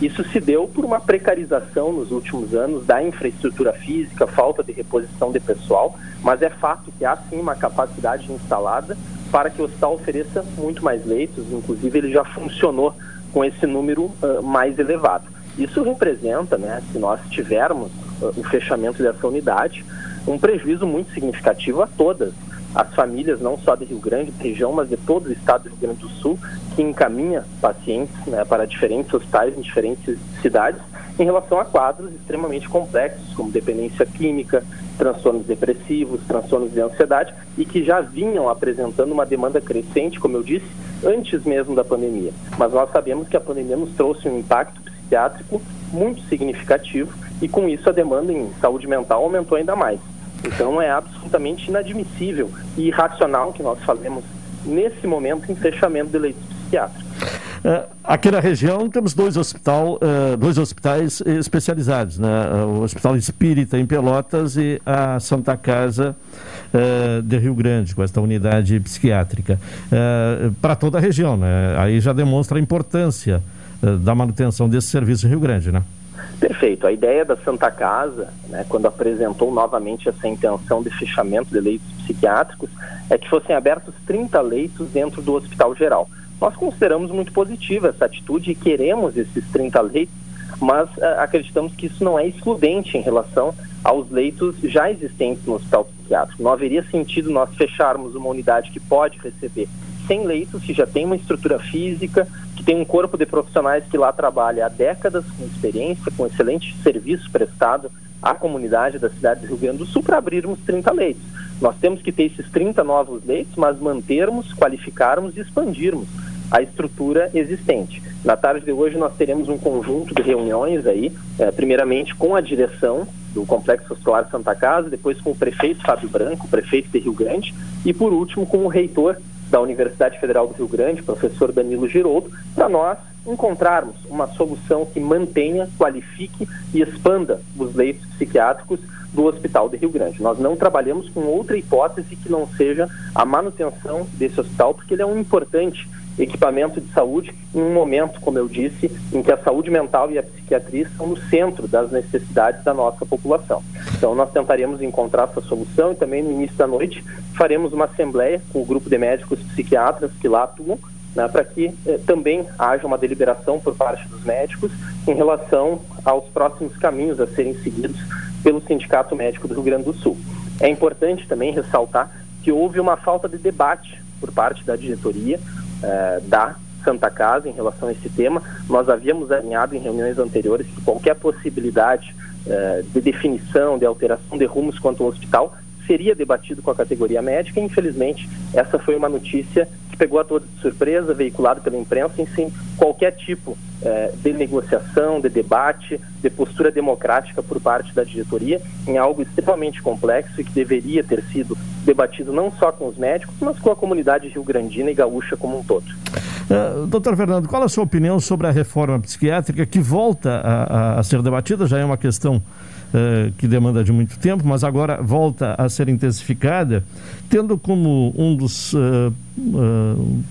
Isso se deu por uma precarização nos últimos anos da infraestrutura física, falta de reposição de pessoal, mas é fato que há sim uma capacidade instalada para que o hospital ofereça muito mais leitos, inclusive ele já funcionou com esse número uh, mais elevado. Isso representa, né, se nós tivermos uh, o fechamento dessa unidade, um prejuízo muito significativo a todas as famílias, não só de Rio Grande, da região, mas de todo o estado do Rio Grande do Sul, que encaminha pacientes né, para diferentes hospitais em diferentes cidades em relação a quadros extremamente complexos, como dependência química, transtornos depressivos, transtornos de ansiedade, e que já vinham apresentando uma demanda crescente, como eu disse, antes mesmo da pandemia. Mas nós sabemos que a pandemia nos trouxe um impacto psiquiátrico muito significativo e com isso a demanda em saúde mental aumentou ainda mais. Então é absolutamente inadmissível e irracional que nós falemos nesse momento em fechamento de leitos psiquiátricos. Uh, aqui na região temos dois, hospital, uh, dois hospitais especializados, né? o Hospital Espírita em Pelotas e a Santa Casa uh, de Rio Grande, com esta unidade psiquiátrica. Para toda a região, né? aí já demonstra a importância da manutenção desse serviço em Rio Grande, né? Perfeito. A ideia da Santa Casa, né, quando apresentou novamente essa intenção de fechamento de leitos psiquiátricos, é que fossem abertos 30 leitos dentro do Hospital Geral. Nós consideramos muito positiva essa atitude e queremos esses 30 leitos, mas uh, acreditamos que isso não é excludente em relação aos leitos já existentes no hospital psiquiátrico. Não haveria sentido nós fecharmos uma unidade que pode receber 100 leitos, que já tem uma estrutura física, que tem um corpo de profissionais que lá trabalha há décadas, com experiência, com excelente serviço prestado à comunidade da cidade de Rio Grande do Sul, para abrirmos 30 leitos. Nós temos que ter esses 30 novos leitos, mas mantermos, qualificarmos e expandirmos a estrutura existente. Na tarde de hoje nós teremos um conjunto de reuniões aí, é, primeiramente com a direção do Complexo Hospitalar Santa Casa, depois com o prefeito Fábio Branco, prefeito de Rio Grande, e por último com o reitor da Universidade Federal do Rio Grande, professor Danilo Giroldo, para nós encontrarmos uma solução que mantenha, qualifique e expanda os leitos psiquiátricos do Hospital de Rio Grande. Nós não trabalhamos com outra hipótese que não seja a manutenção desse hospital, porque ele é um importante equipamento de saúde em um momento, como eu disse, em que a saúde mental e a psiquiatria estão no centro das necessidades da nossa população. Então, nós tentaremos encontrar essa solução e também no início da noite faremos uma assembleia com o grupo de médicos psiquiatras que lá atuam, né, para que eh, também haja uma deliberação por parte dos médicos em relação aos próximos caminhos a serem seguidos pelo Sindicato Médico do Rio Grande do Sul. É importante também ressaltar que houve uma falta de debate por parte da diretoria eh, da Santa Casa em relação a esse tema. Nós havíamos alinhado em reuniões anteriores que qualquer possibilidade eh, de definição, de alteração de rumos quanto ao hospital seria debatido com a categoria médica. Infelizmente, essa foi uma notícia que pegou a todos de surpresa, veiculado pela imprensa, em sim, qualquer tipo eh, de negociação, de debate, de postura democrática por parte da diretoria, em algo extremamente complexo e que deveria ter sido debatido não só com os médicos, mas com a comunidade rio-grandina e gaúcha como um todo. Uh, doutor Fernando, qual a sua opinião sobre a reforma psiquiátrica que volta a, a ser debatida? Já é uma questão uh, que demanda de muito tempo, mas agora volta a ser intensificada, tendo como um dos uh,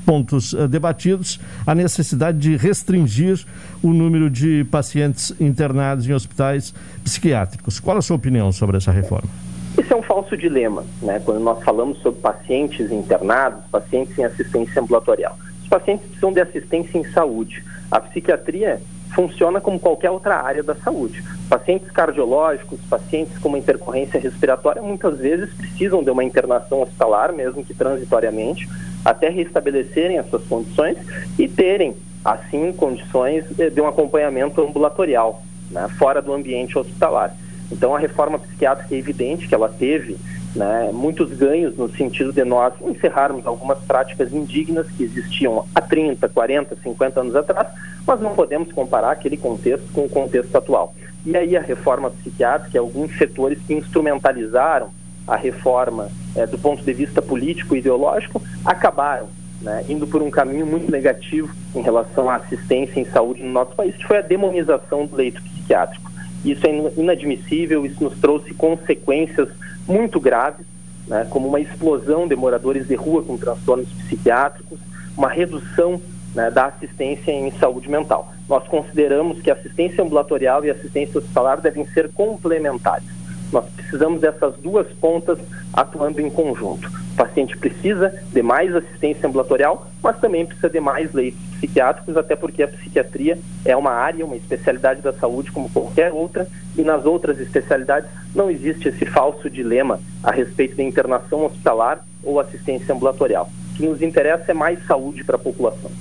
pontos debatidos a necessidade de restringir o número de pacientes internados em hospitais psiquiátricos. Qual a sua opinião sobre essa reforma? Isso é um falso dilema, né? Quando nós falamos sobre pacientes internados, pacientes em assistência ambulatorial. Os pacientes precisam de assistência em saúde. A psiquiatria funciona como qualquer outra área da saúde. Pacientes cardiológicos, pacientes com uma intercorrência respiratória, muitas vezes precisam de uma internação hospitalar, mesmo que transitoriamente, até restabelecerem as suas condições e terem, assim, condições de um acompanhamento ambulatorial, né, fora do ambiente hospitalar. Então, a reforma psiquiátrica é evidente que ela teve né, muitos ganhos no sentido de nós encerrarmos algumas práticas indignas que existiam há 30, 40, 50 anos atrás, mas não podemos comparar aquele contexto com o contexto atual. E aí a reforma psiquiátrica, alguns setores que instrumentalizaram a reforma é, do ponto de vista político e ideológico, acabaram né, indo por um caminho muito negativo em relação à assistência em saúde no nosso país, que foi a demonização do leito psiquiátrico. Isso é inadmissível, isso nos trouxe consequências muito graves, né, como uma explosão de moradores de rua com transtornos psiquiátricos, uma redução né, da assistência em saúde mental. Nós consideramos que assistência ambulatorial e assistência hospitalar devem ser complementares. Nós precisamos dessas duas pontas atuando em conjunto. O paciente precisa de mais assistência ambulatorial, mas também precisa de mais leitos psiquiátricos, até porque a psiquiatria é uma área, uma especialidade da saúde como qualquer outra, e nas outras especialidades não existe esse falso dilema a respeito da internação hospitalar ou assistência ambulatorial. O que nos interessa é mais saúde para a população.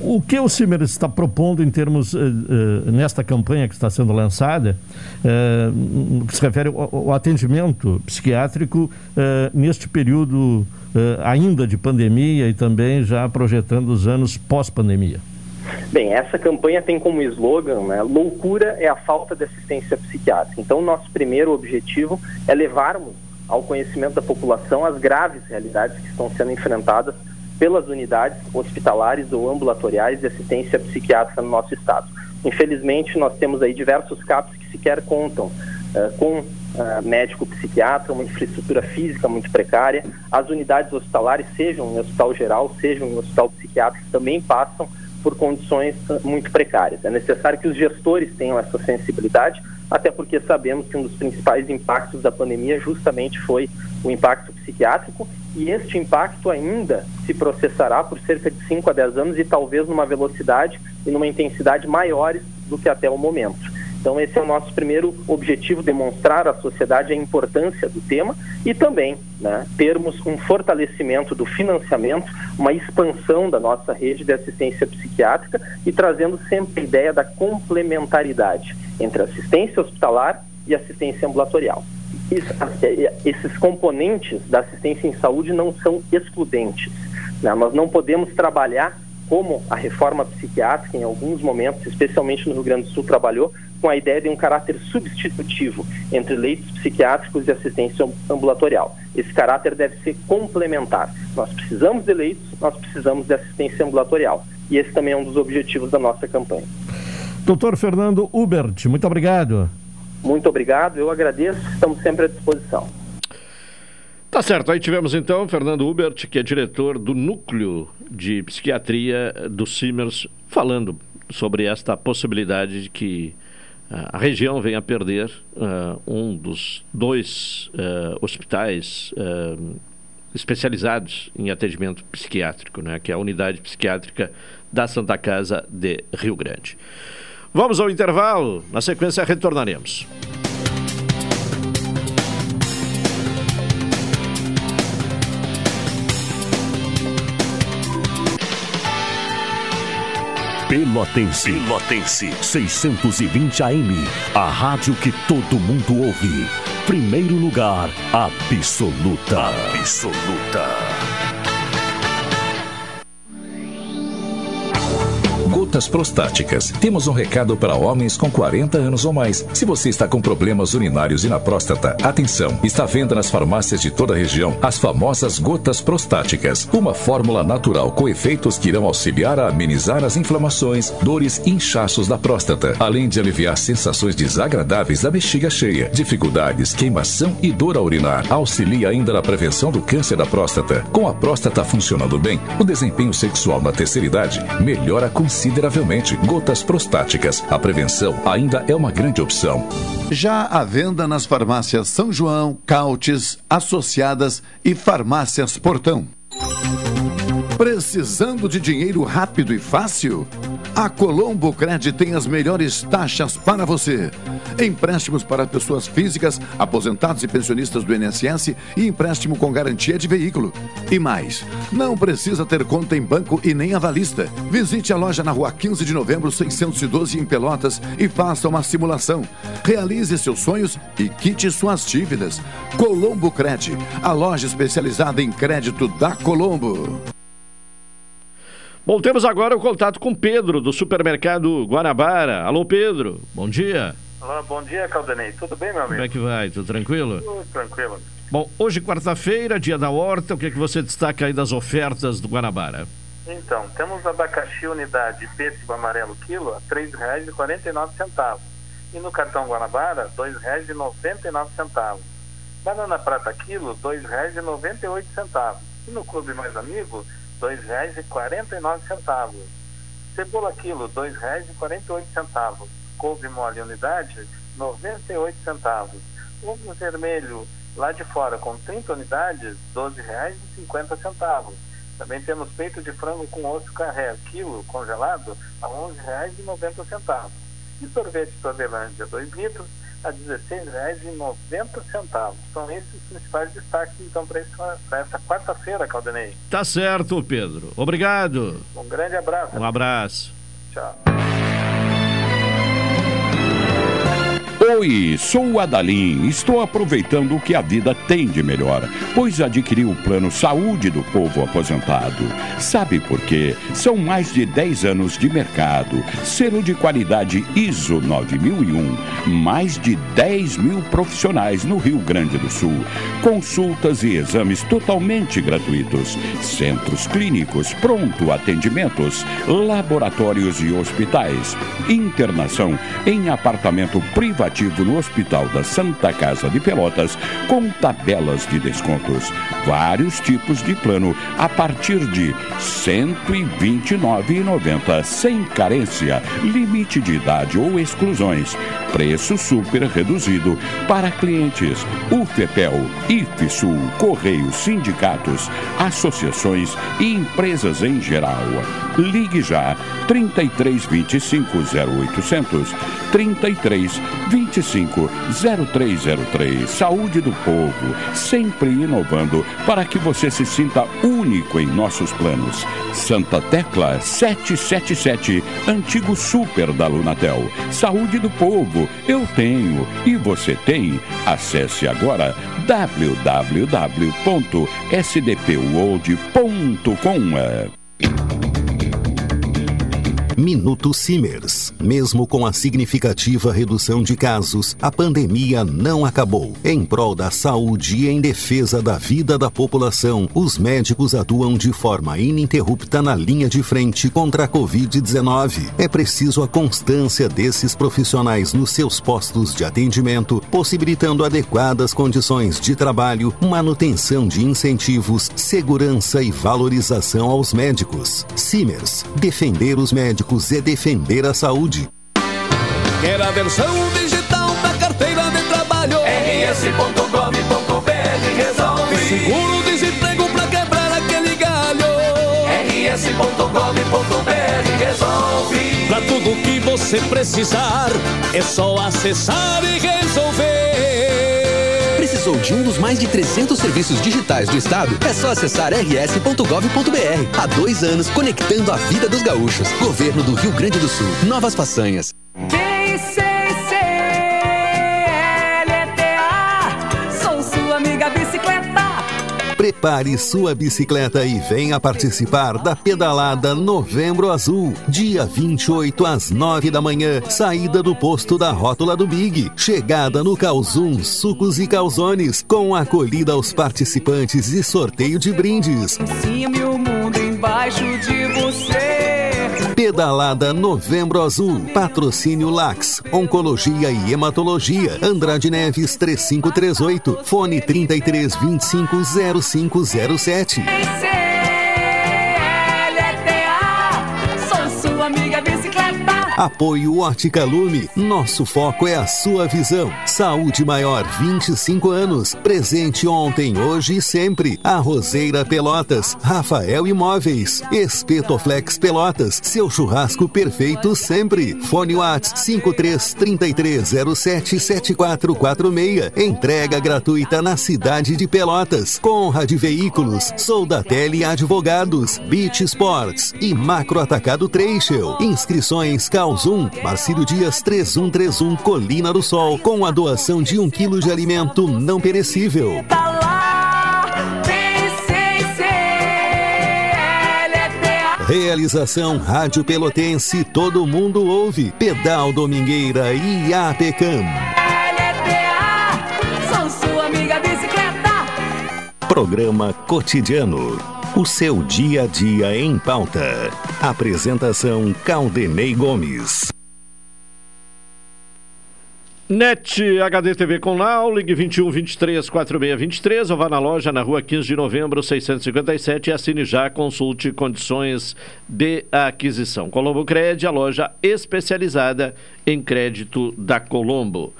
O que o Cimer está propondo em termos, uh, uh, nesta campanha que está sendo lançada, uh, que se refere ao, ao atendimento psiquiátrico neste período ainda de pandemia e também já projetando os anos pós-pandemia? Bem, essa campanha tem como slogan, né, loucura é a falta de assistência psiquiátrica. Então, nosso primeiro objetivo é levarmos ao conhecimento da população as graves realidades que estão sendo enfrentadas pelas unidades hospitalares ou ambulatoriais de assistência psiquiátrica no nosso estado. Infelizmente, nós temos aí diversos CAPs que sequer contam uh, com uh, médico psiquiatra, uma infraestrutura física muito precária. As unidades hospitalares, sejam em hospital geral, sejam em hospital psiquiátrico, também passam por condições muito precárias. É necessário que os gestores tenham essa sensibilidade, até porque sabemos que um dos principais impactos da pandemia justamente foi o impacto psiquiátrico e este impacto ainda se processará por cerca de 5 a 10 anos e talvez numa velocidade e numa intensidade maiores do que até o momento. Então, esse é o nosso primeiro objetivo: demonstrar à sociedade a importância do tema e também né, termos um fortalecimento do financiamento, uma expansão da nossa rede de assistência psiquiátrica e trazendo sempre a ideia da complementaridade entre assistência hospitalar e assistência ambulatorial. Esses componentes da assistência em saúde não são excludentes. Né? Nós não podemos trabalhar como a reforma psiquiátrica, em alguns momentos, especialmente no Rio Grande do Sul, trabalhou com a ideia de um caráter substitutivo entre leitos psiquiátricos e assistência ambulatorial. Esse caráter deve ser complementar. Nós precisamos de leitos, nós precisamos de assistência ambulatorial. E esse também é um dos objetivos da nossa campanha. Doutor Fernando Hubert, muito obrigado. Muito obrigado, eu agradeço, estamos sempre à disposição. Tá certo, aí tivemos então Fernando Hubert, que é diretor do Núcleo de Psiquiatria do Simers, falando sobre esta possibilidade de que a região venha a perder uh, um dos dois uh, hospitais uh, especializados em atendimento psiquiátrico, né, que é a unidade psiquiátrica da Santa Casa de Rio Grande. Vamos ao intervalo, na sequência retornaremos. Pelotense. Pelotense. 620 AM. A rádio que todo mundo ouve. Primeiro lugar, absoluta. Absoluta. Gotas prostáticas. Temos um recado para homens com 40 anos ou mais. Se você está com problemas urinários e na próstata, atenção! Está à venda nas farmácias de toda a região as famosas gotas prostáticas. Uma fórmula natural com efeitos que irão auxiliar a amenizar as inflamações, dores e inchaços da próstata, além de aliviar sensações desagradáveis da bexiga cheia, dificuldades, queimação e dor ao urinar. Auxilia ainda na prevenção do câncer da próstata. Com a próstata funcionando bem, o desempenho sexual na terceira idade melhora consideravelmente consideravelmente gotas prostáticas. A prevenção ainda é uma grande opção. Já à venda nas farmácias São João, Cautes, Associadas e Farmácias Portão. Precisando de dinheiro rápido e fácil? A Colombo Cred tem as melhores taxas para você. Empréstimos para pessoas físicas, aposentados e pensionistas do INSS e empréstimo com garantia de veículo. E mais, não precisa ter conta em banco e nem avalista. Visite a loja na rua 15 de novembro, 612 em Pelotas e faça uma simulação. Realize seus sonhos e quite suas dívidas. Colombo Cred, a loja especializada em crédito da Colombo. Bom, temos agora o contato com Pedro, do supermercado Guanabara. Alô, Pedro, bom dia. Olá, bom dia, Caldanei. Tudo bem, meu amigo? Como é que vai? Tudo tranquilo? Tudo tranquilo. Bom, hoje, quarta-feira, dia da horta, o que, é que você destaca aí das ofertas do Guanabara? Então, temos abacaxi unidade pêssego amarelo quilo a R$ 3,49. E no cartão Guanabara, R$ 2,99. Banana prata quilo, R$ 2,98. E no Clube Mais Amigo, R$ 2,49. Cebola quilo, R$ 2,48. Couve mole unidade, R$ 98 centavos. Ovo vermelho lá de fora com 30 unidades, R$ 12,50. Também temos peito de frango com osso carré, quilo congelado, a R$ 11,90. E sorvete Todelândia 2 litros, a R$ 16,90. São esses os principais destaques, então, para essa quarta-feira, Caldenei. Tá certo, Pedro. Obrigado. Um grande abraço. Um abraço. Tchau. Oi, sou o Adalim. Estou aproveitando o que a vida tem de melhor, pois adquiri o plano Saúde do Povo Aposentado. Sabe por quê? São mais de 10 anos de mercado, selo de qualidade ISO 9001, mais de 10 mil profissionais no Rio Grande do Sul, consultas e exames totalmente gratuitos, centros clínicos, pronto atendimentos, laboratórios e hospitais, internação em apartamento privativo no Hospital da Santa Casa de Pelotas com tabelas de descontos. Vários tipos de plano a partir de R$ 129,90 sem carência, limite de idade ou exclusões. Preço super reduzido para clientes. UFEPEL, IFSUL, Correios, sindicatos, associações e empresas em geral. Ligue já 3325 0800 33 25 0303. Saúde do povo, sempre inovando para que você se sinta único em nossos planos. Santa Tecla 777, antigo super da Lunatel. Saúde do povo, eu tenho e você tem. Acesse agora www.sdpworld.com. Minuto Simers. Mesmo com a significativa redução de casos, a pandemia não acabou. Em prol da saúde e em defesa da vida da população, os médicos atuam de forma ininterrupta na linha de frente contra a Covid-19. É preciso a constância desses profissionais nos seus postos de atendimento, possibilitando adequadas condições de trabalho, manutenção de incentivos, segurança e valorização aos médicos. Simers. Defender os médicos médicos e defender a saúde. Quer a versão digital da carteira de trabalho? rs.gov.br resolve. Seguro-desemprego pra quebrar aquele galho? rs.gov.br resolve. Pra tudo que você precisar, é só acessar e resolver. Precisou de um dos mais de 300 serviços digitais do Estado? É só acessar rs.gov.br. Há dois anos, conectando a vida dos gaúchos. Governo do Rio Grande do Sul. Novas façanhas. Prepare sua bicicleta e venha participar da pedalada Novembro Azul, dia 28 às 9 da manhã, saída do posto da Rótula do Big, chegada no Calzum Sucos e Calzones, com acolhida aos participantes e sorteio de brindes. Sim, meu mundo embaixo de você. Pedalada Novembro Azul. Patrocínio Lax. Oncologia e Hematologia. Andrade Neves 3538. Fone 3325 Apoio Ótica Lume. Nosso foco é a sua visão. Saúde Maior 25 anos. Presente ontem, hoje e sempre. A Roseira Pelotas. Rafael Imóveis. Espetoflex Pelotas. Seu churrasco perfeito sempre. Fone Whats 5333077446. Entrega gratuita na cidade de Pelotas. Conrad Veículos. Soldatelli Advogados. Beach Sports. E Macro Atacado Treixel. Inscrições Calzum, Marcílio Dias 3131, Colina do Sol, com a doação de um quilo de alimento não perecível. Realização Rádio Pelotense, todo mundo ouve. Pedal Domingueira e Apecam. Programa Cotidiano. O seu dia a dia em pauta. Apresentação Caldenei Gomes. NET HD TV com Now, ligue 21 23 46 23 ou vá na loja na rua 15 de novembro 657 e assine já, consulte condições de aquisição. Colombo Cred, a loja especializada em crédito da Colombo.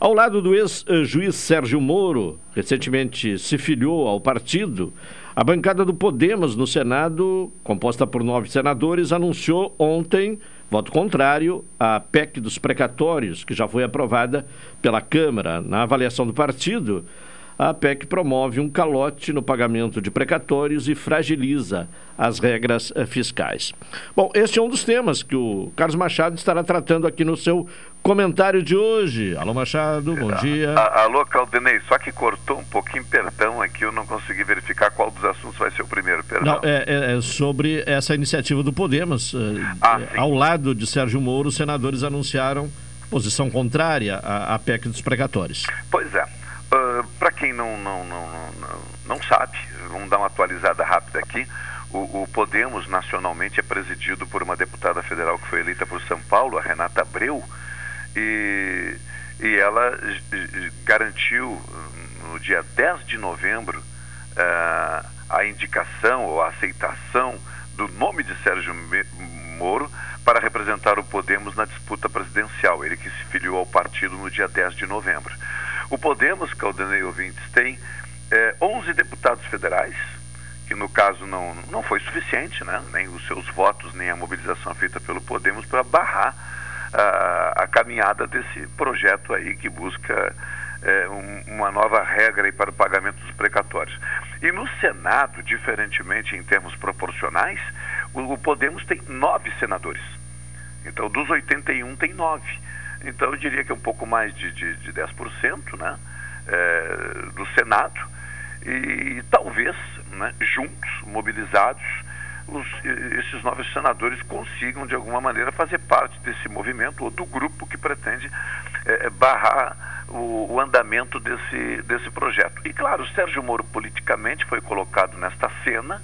Ao lado do ex-juiz Sérgio Moro, recentemente se filiou ao partido, A bancada do Podemos no Senado, composta por nove senadores, anunciou ontem voto contrário à PEC dos precatórios, que já foi aprovada pela Câmara. Na avaliação do partido, a PEC promove um calote no pagamento de precatórios e fragiliza as regras eh, fiscais. Bom, este é um dos temas que o Carlos Machado estará tratando aqui no seu comentário de hoje. Alô, Machado, bom dia. A, alô, Caldenei, só que cortou um pouquinho, perdão, aqui eu não consegui verificar qual dos assuntos vai ser o primeiro, perdão. Não, é, é- é sobre essa iniciativa do Podemos. eh, ao lado de Sérgio Moro, os senadores anunciaram posição contrária à, à PEC dos precatórios. Pois é. Para quem não, não, não, não, não sabe, vamos dar uma atualizada rápida aqui. O, o Podemos nacionalmente é presidido por uma deputada federal que foi eleita por São Paulo, a Renata Abreu, e, e ela garantiu hum, no dia 10 de novembro ah, a indicação ou a aceitação do nome de Sérgio Moro para representar o Podemos na disputa presidencial. Ele que se filiou ao partido no dia 10 de novembro. O Podemos, Caldanei ouvintes, tem eh, 11 deputados federais, que no caso não, não foi suficiente, né? nem os seus votos, nem a mobilização feita pelo Podemos para barrar a, a caminhada desse projeto aí que busca eh, um- uma nova regra aí para o pagamento dos precatórios. E no Senado, diferentemente em termos proporcionais, o, o Podemos tem nove senadores. Então, dos 81, tem nove. Então, eu diria que é um pouco mais de, de, de 10% né, eh, do Senado. E, talvez, né, juntos, mobilizados, os, esses novos senadores consigam, de alguma maneira, fazer parte desse movimento ou do grupo que pretende eh, barrar o, o andamento desse, desse projeto. E, claro, o Sérgio Moro, politicamente, foi colocado nesta cena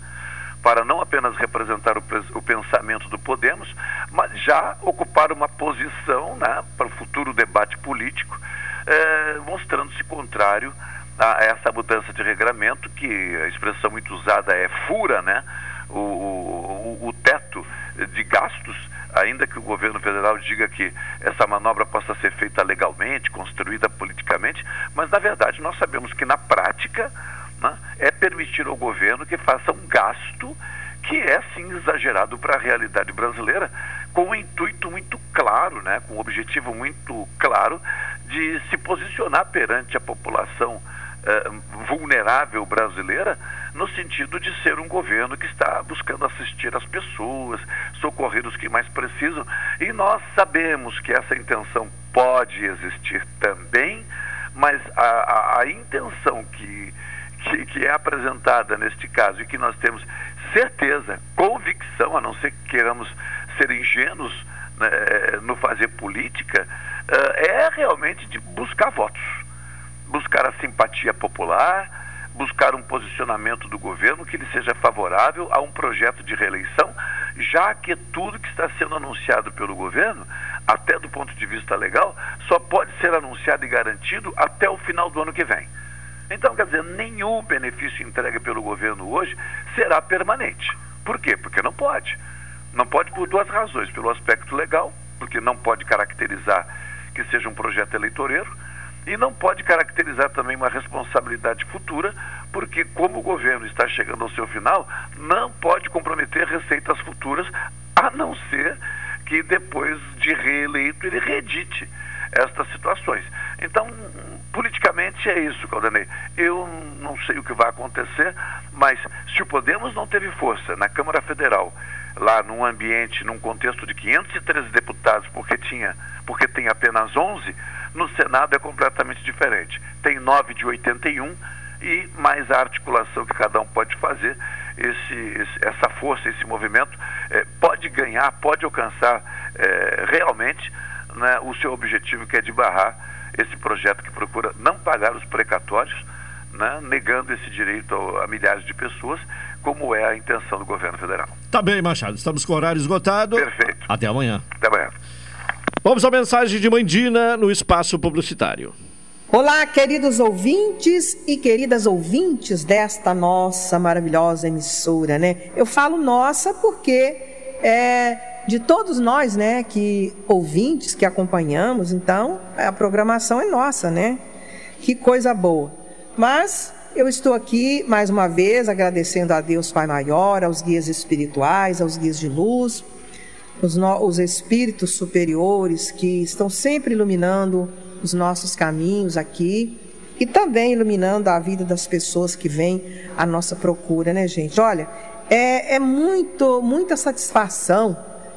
para não apenas representar o, o pensamento do Podemos, mas já ocupar uma posição né, para o futuro debate político, eh, mostrando-se contrário a essa mudança de regramento, que a expressão muito usada é fura, né? O, o- o teto de gastos, ainda que o governo federal diga que essa manobra possa ser feita legalmente, construída politicamente, mas na verdade nós sabemos que na prática né, é permitir ao governo que faça um gasto que é sim exagerado para a realidade brasileira, com um intuito muito claro, né, com um objetivo muito claro de se posicionar perante a população eh, vulnerável brasileira, no sentido de ser um governo que está buscando assistir as pessoas, socorrer os que mais precisam. E nós sabemos que essa intenção pode existir também, mas a, a, a intenção que, que, é apresentada neste caso e que nós temos certeza, convicção, a não ser que queiramos ser ingênuos né, no fazer política, eh, é realmente de buscar votos buscar a simpatia popular, buscar um posicionamento do governo que ele seja favorável a um projeto de reeleição, já que tudo que está sendo anunciado pelo governo, até do ponto de vista legal, só pode ser anunciado e garantido até o final do ano que vem. Então, quer dizer, nenhum benefício entregue pelo governo hoje será permanente. Por quê? Porque não pode. Não pode por duas razões. Pelo aspecto legal, porque não pode caracterizar que seja um projeto eleitoreiro, e não pode caracterizar também uma responsabilidade futura, porque como o governo está chegando ao seu final, não pode comprometer receitas futuras, a não ser que depois de reeleito ele reedite estas situações. Então, politicamente é isso, Caldanei. Eu não sei o que vai acontecer, mas se o Podemos não teve força na Câmara Federal, lá num ambiente, num contexto de 513 deputados, porque tinha, porque tem apenas 11, no Senado é completamente diferente. Tem 9 de 81 e mais a articulação que cada um pode fazer, esse, esse- essa força, esse movimento eh, pode ganhar, pode alcançar eh, realmente né, o seu objetivo, que é de barrar esse projeto que procura não pagar os precatórios, né, negando esse direito a milhares de pessoas, como é a intenção do governo federal. Tá bem, Machado. Estamos com o horário esgotado. Perfeito. Até amanhã. Até amanhã. Vamos à mensagem de Mandina no espaço publicitário. Olá, queridos ouvintes e queridas ouvintes desta nossa maravilhosa emissora, né? Eu falo nossa porque é de todos nós, né, que ouvintes que acompanhamos, então a programação é nossa, né? Que coisa boa. Mas eu estou aqui mais uma vez agradecendo a Deus Pai Maior, aos guias espirituais, aos guias de luz, os, no, os espíritos superiores que estão sempre iluminando os nossos caminhos aqui e também iluminando a vida das pessoas que vêm à nossa procura, né, gente? Olha, é, é muito, muita satisfação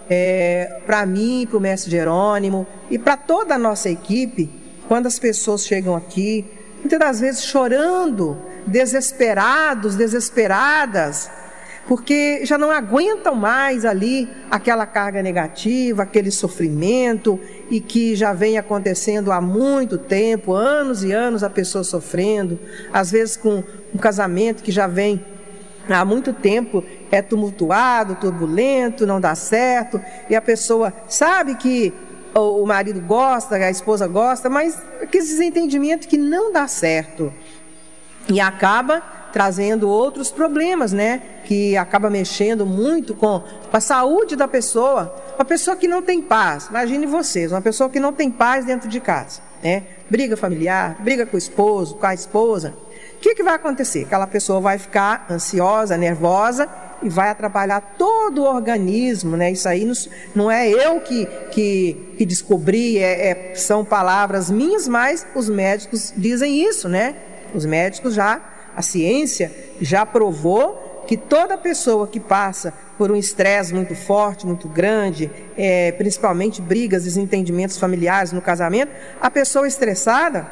é, para mim, para o mestre Jerônimo e para toda a nossa equipe quando as pessoas chegam aqui, muitas das vezes chorando desesperados, desesperadas, porque já não aguentam mais ali aquela carga negativa, aquele sofrimento e que já vem acontecendo há muito tempo, anos e anos a pessoa sofrendo, às vezes com um casamento que já vem há muito tempo é tumultuado, turbulento, não dá certo, e a pessoa sabe que o marido gosta, a esposa gosta, mas aquele desentendimento que não dá certo e acaba trazendo outros problemas, né? Que acaba mexendo muito com a saúde da pessoa. Uma pessoa que não tem paz, imagine vocês, uma pessoa que não tem paz dentro de casa, né? Briga familiar, briga com o esposo, com a esposa. O que, que vai acontecer? Aquela pessoa vai ficar ansiosa, nervosa e vai atrapalhar todo o organismo, né? Isso aí não é eu que, que, que descobri, é, é, são palavras minhas, mas os médicos dizem isso, né? Os médicos já, a ciência já provou que toda pessoa que passa por um estresse muito forte, muito grande, é, principalmente brigas, desentendimentos familiares no casamento, a pessoa estressada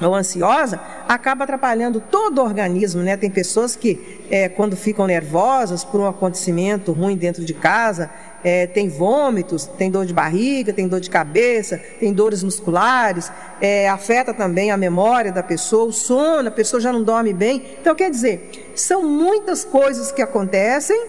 ou ansiosa acaba atrapalhando todo o organismo, né? Tem pessoas que, é, quando ficam nervosas por um acontecimento ruim dentro de casa, é, tem vômitos, tem dor de barriga, tem dor de cabeça, tem dores musculares, é, afeta também a memória da pessoa, o sono, a pessoa já não dorme bem. Então, quer dizer, são muitas coisas que acontecem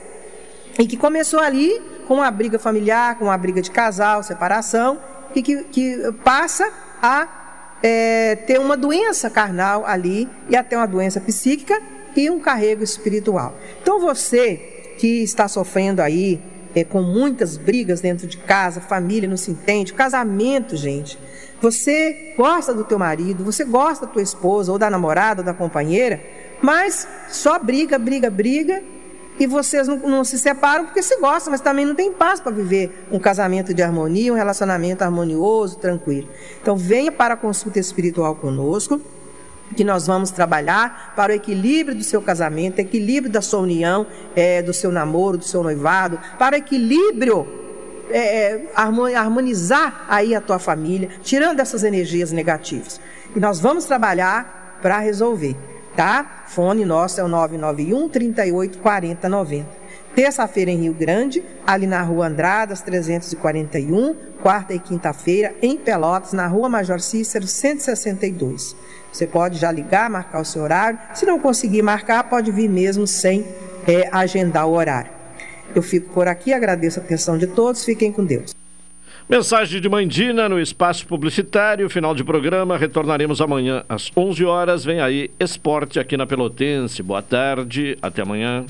e que começou ali com uma briga familiar, com uma briga de casal, separação, e que, que passa a é, ter uma doença carnal ali e até uma doença psíquica e um carrego espiritual. Então, você que está sofrendo aí é, com muitas brigas dentro de casa, família não se entende, casamento, gente. Você gosta do teu marido, você gosta da tua esposa, ou da namorada, ou da companheira, mas só briga, briga, briga, e vocês não, não se separam porque se gostam, mas também não tem paz para viver um casamento de harmonia, um relacionamento harmonioso, tranquilo. Então venha para a consulta espiritual conosco que nós vamos trabalhar para o equilíbrio do seu casamento, equilíbrio da sua união, é, do seu namoro, do seu noivado, para o equilíbrio, é, é harmonizar aí a tua família, tirando essas energias negativas. E nós vamos trabalhar para resolver, tá? Fone nosso é o 991 38 40 90. Terça-feira em Rio Grande, ali na Rua Andradas 341, quarta e quinta-feira em Pelotas, na Rua Major Cícero 162. Você pode já ligar, marcar o seu horário. Se não conseguir marcar, pode vir mesmo sem é, agendar o horário. Eu fico por aqui, agradeço a atenção de todos, fiquem com Deus. Mensagem de Mandina no espaço publicitário, final de programa, retornaremos amanhã às 11 horas. Vem aí, esporte aqui na Pelotense. Boa tarde, até amanhã.